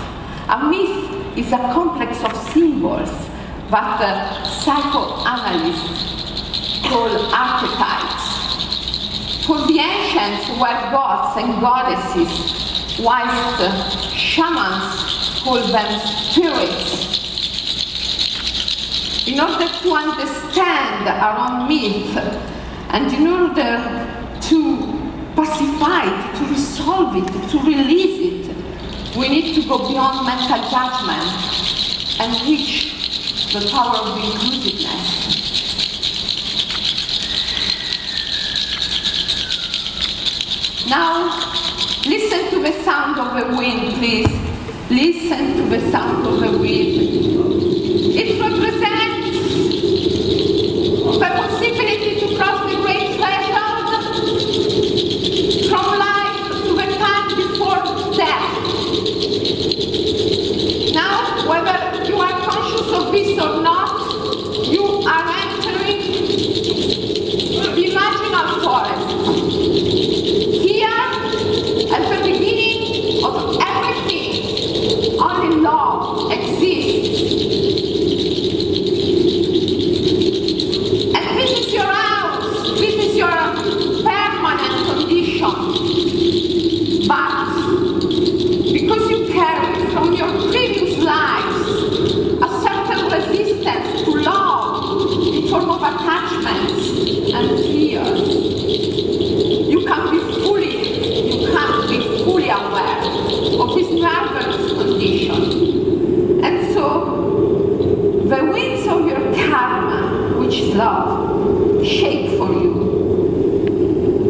A myth is a complex of symbols that psychoanalysts call archetypes. For the ancients were gods and goddesses, whilst shamans call them spirits. In order to understand our own myth and in order to pacify it, to resolve it, to release it, we need to go beyond mental judgment and reach the power of inclusiveness. Now, listen to the sound of the wind, please. Listen to the sound of the wind. It represents the possibility to cross the great threshold from life to the time before death. Now, whether you are conscious of this or not, you are entering the imaginal forest. Here, at the beginning of everything, only love exists. And this is your house, this is your permanent condition. But because you carry from your previous lives a certain resistance to love in form of attachments and fears, you can be fully, you can be fully aware of this nervous condition. And so the winds of your karma, which is love, shape for you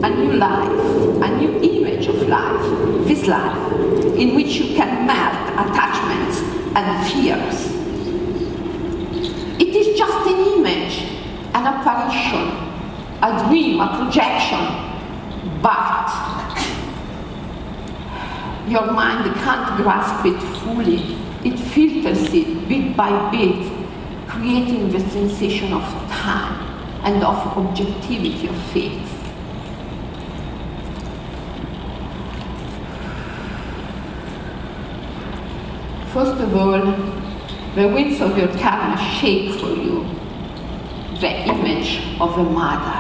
a new life, a new image of life, this life, in which you can melt attachments and fears. It is just an image, an apparition, a dream, a projection, but your mind can't grasp it fully. It filters it bit by bit, creating the sensation of time and of objectivity of faith. First of all, the winds of your karma shape for you the image of a mother.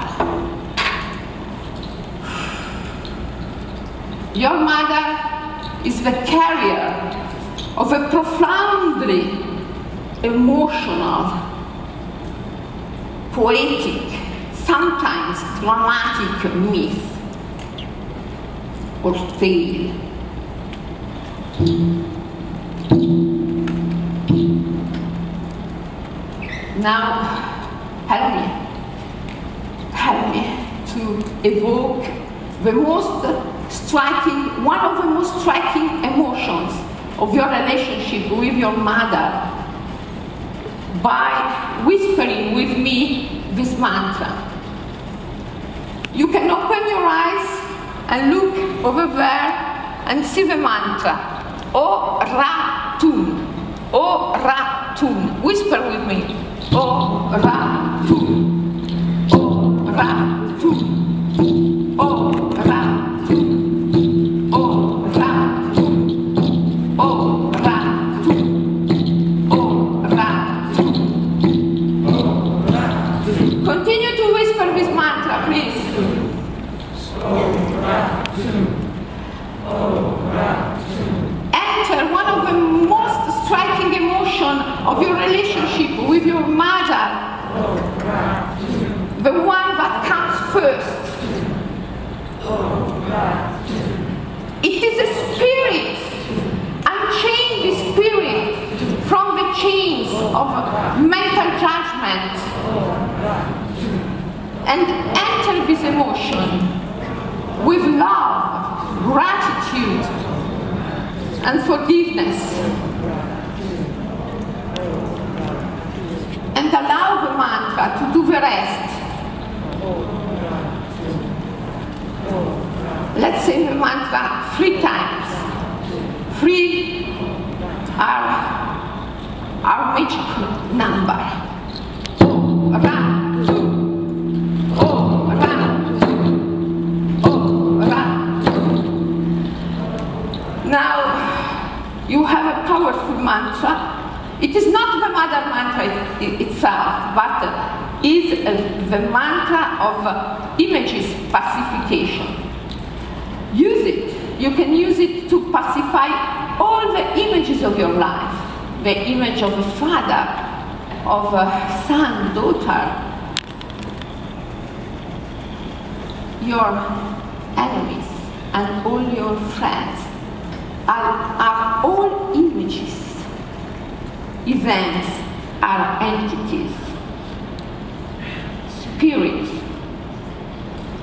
Your mother is the carrier of a profoundly emotional, poetic, dramatic myth or tale. Now, help me, help me to evoke the most striking, one of the most striking emotions of your relationship with your mother by whispering with me this mantra. You can open your eyes and look over there and see the mantra. O Ratun. O Ratun. Whisper with me. O Ratun. O Ratun. O Ratun. O Ratun. O Ratun. O Ratun. Continue to whisper this mantra, please. Enter one of the most striking emotion of your relationship with your mother. The one that comes first. It is a spirit. Unchain the spirit from the chains of mental judgment and enter this emotion with love, gratitude, and forgiveness. And allow the mantra to do the rest. Let's say the mantra three times. Three are magic number. Oh, ra, tu. a powerful mantra. It is not the mother mantra itself, but is the mantra of images pacification. Use it. You can use it to pacify all the images of your life. The image of a father, of a son, daughter, your enemies and all your friends are, are all images. Events are entities, spirits,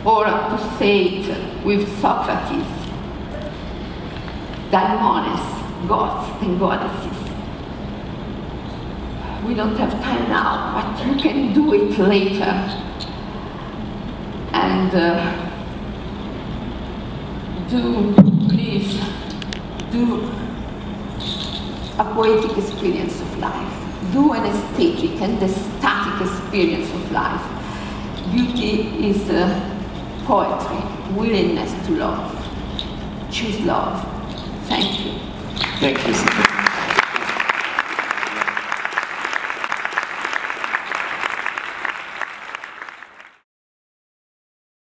or to say it with Socrates, daimones, gods and goddesses. We don't have time now, but you can do it later. And uh, do, please, do a poetic experience of life. Do an aesthetic and ecstatic experience of life. Beauty is uh, poetry, willingness to love. Choose love. Thank you. Thank you.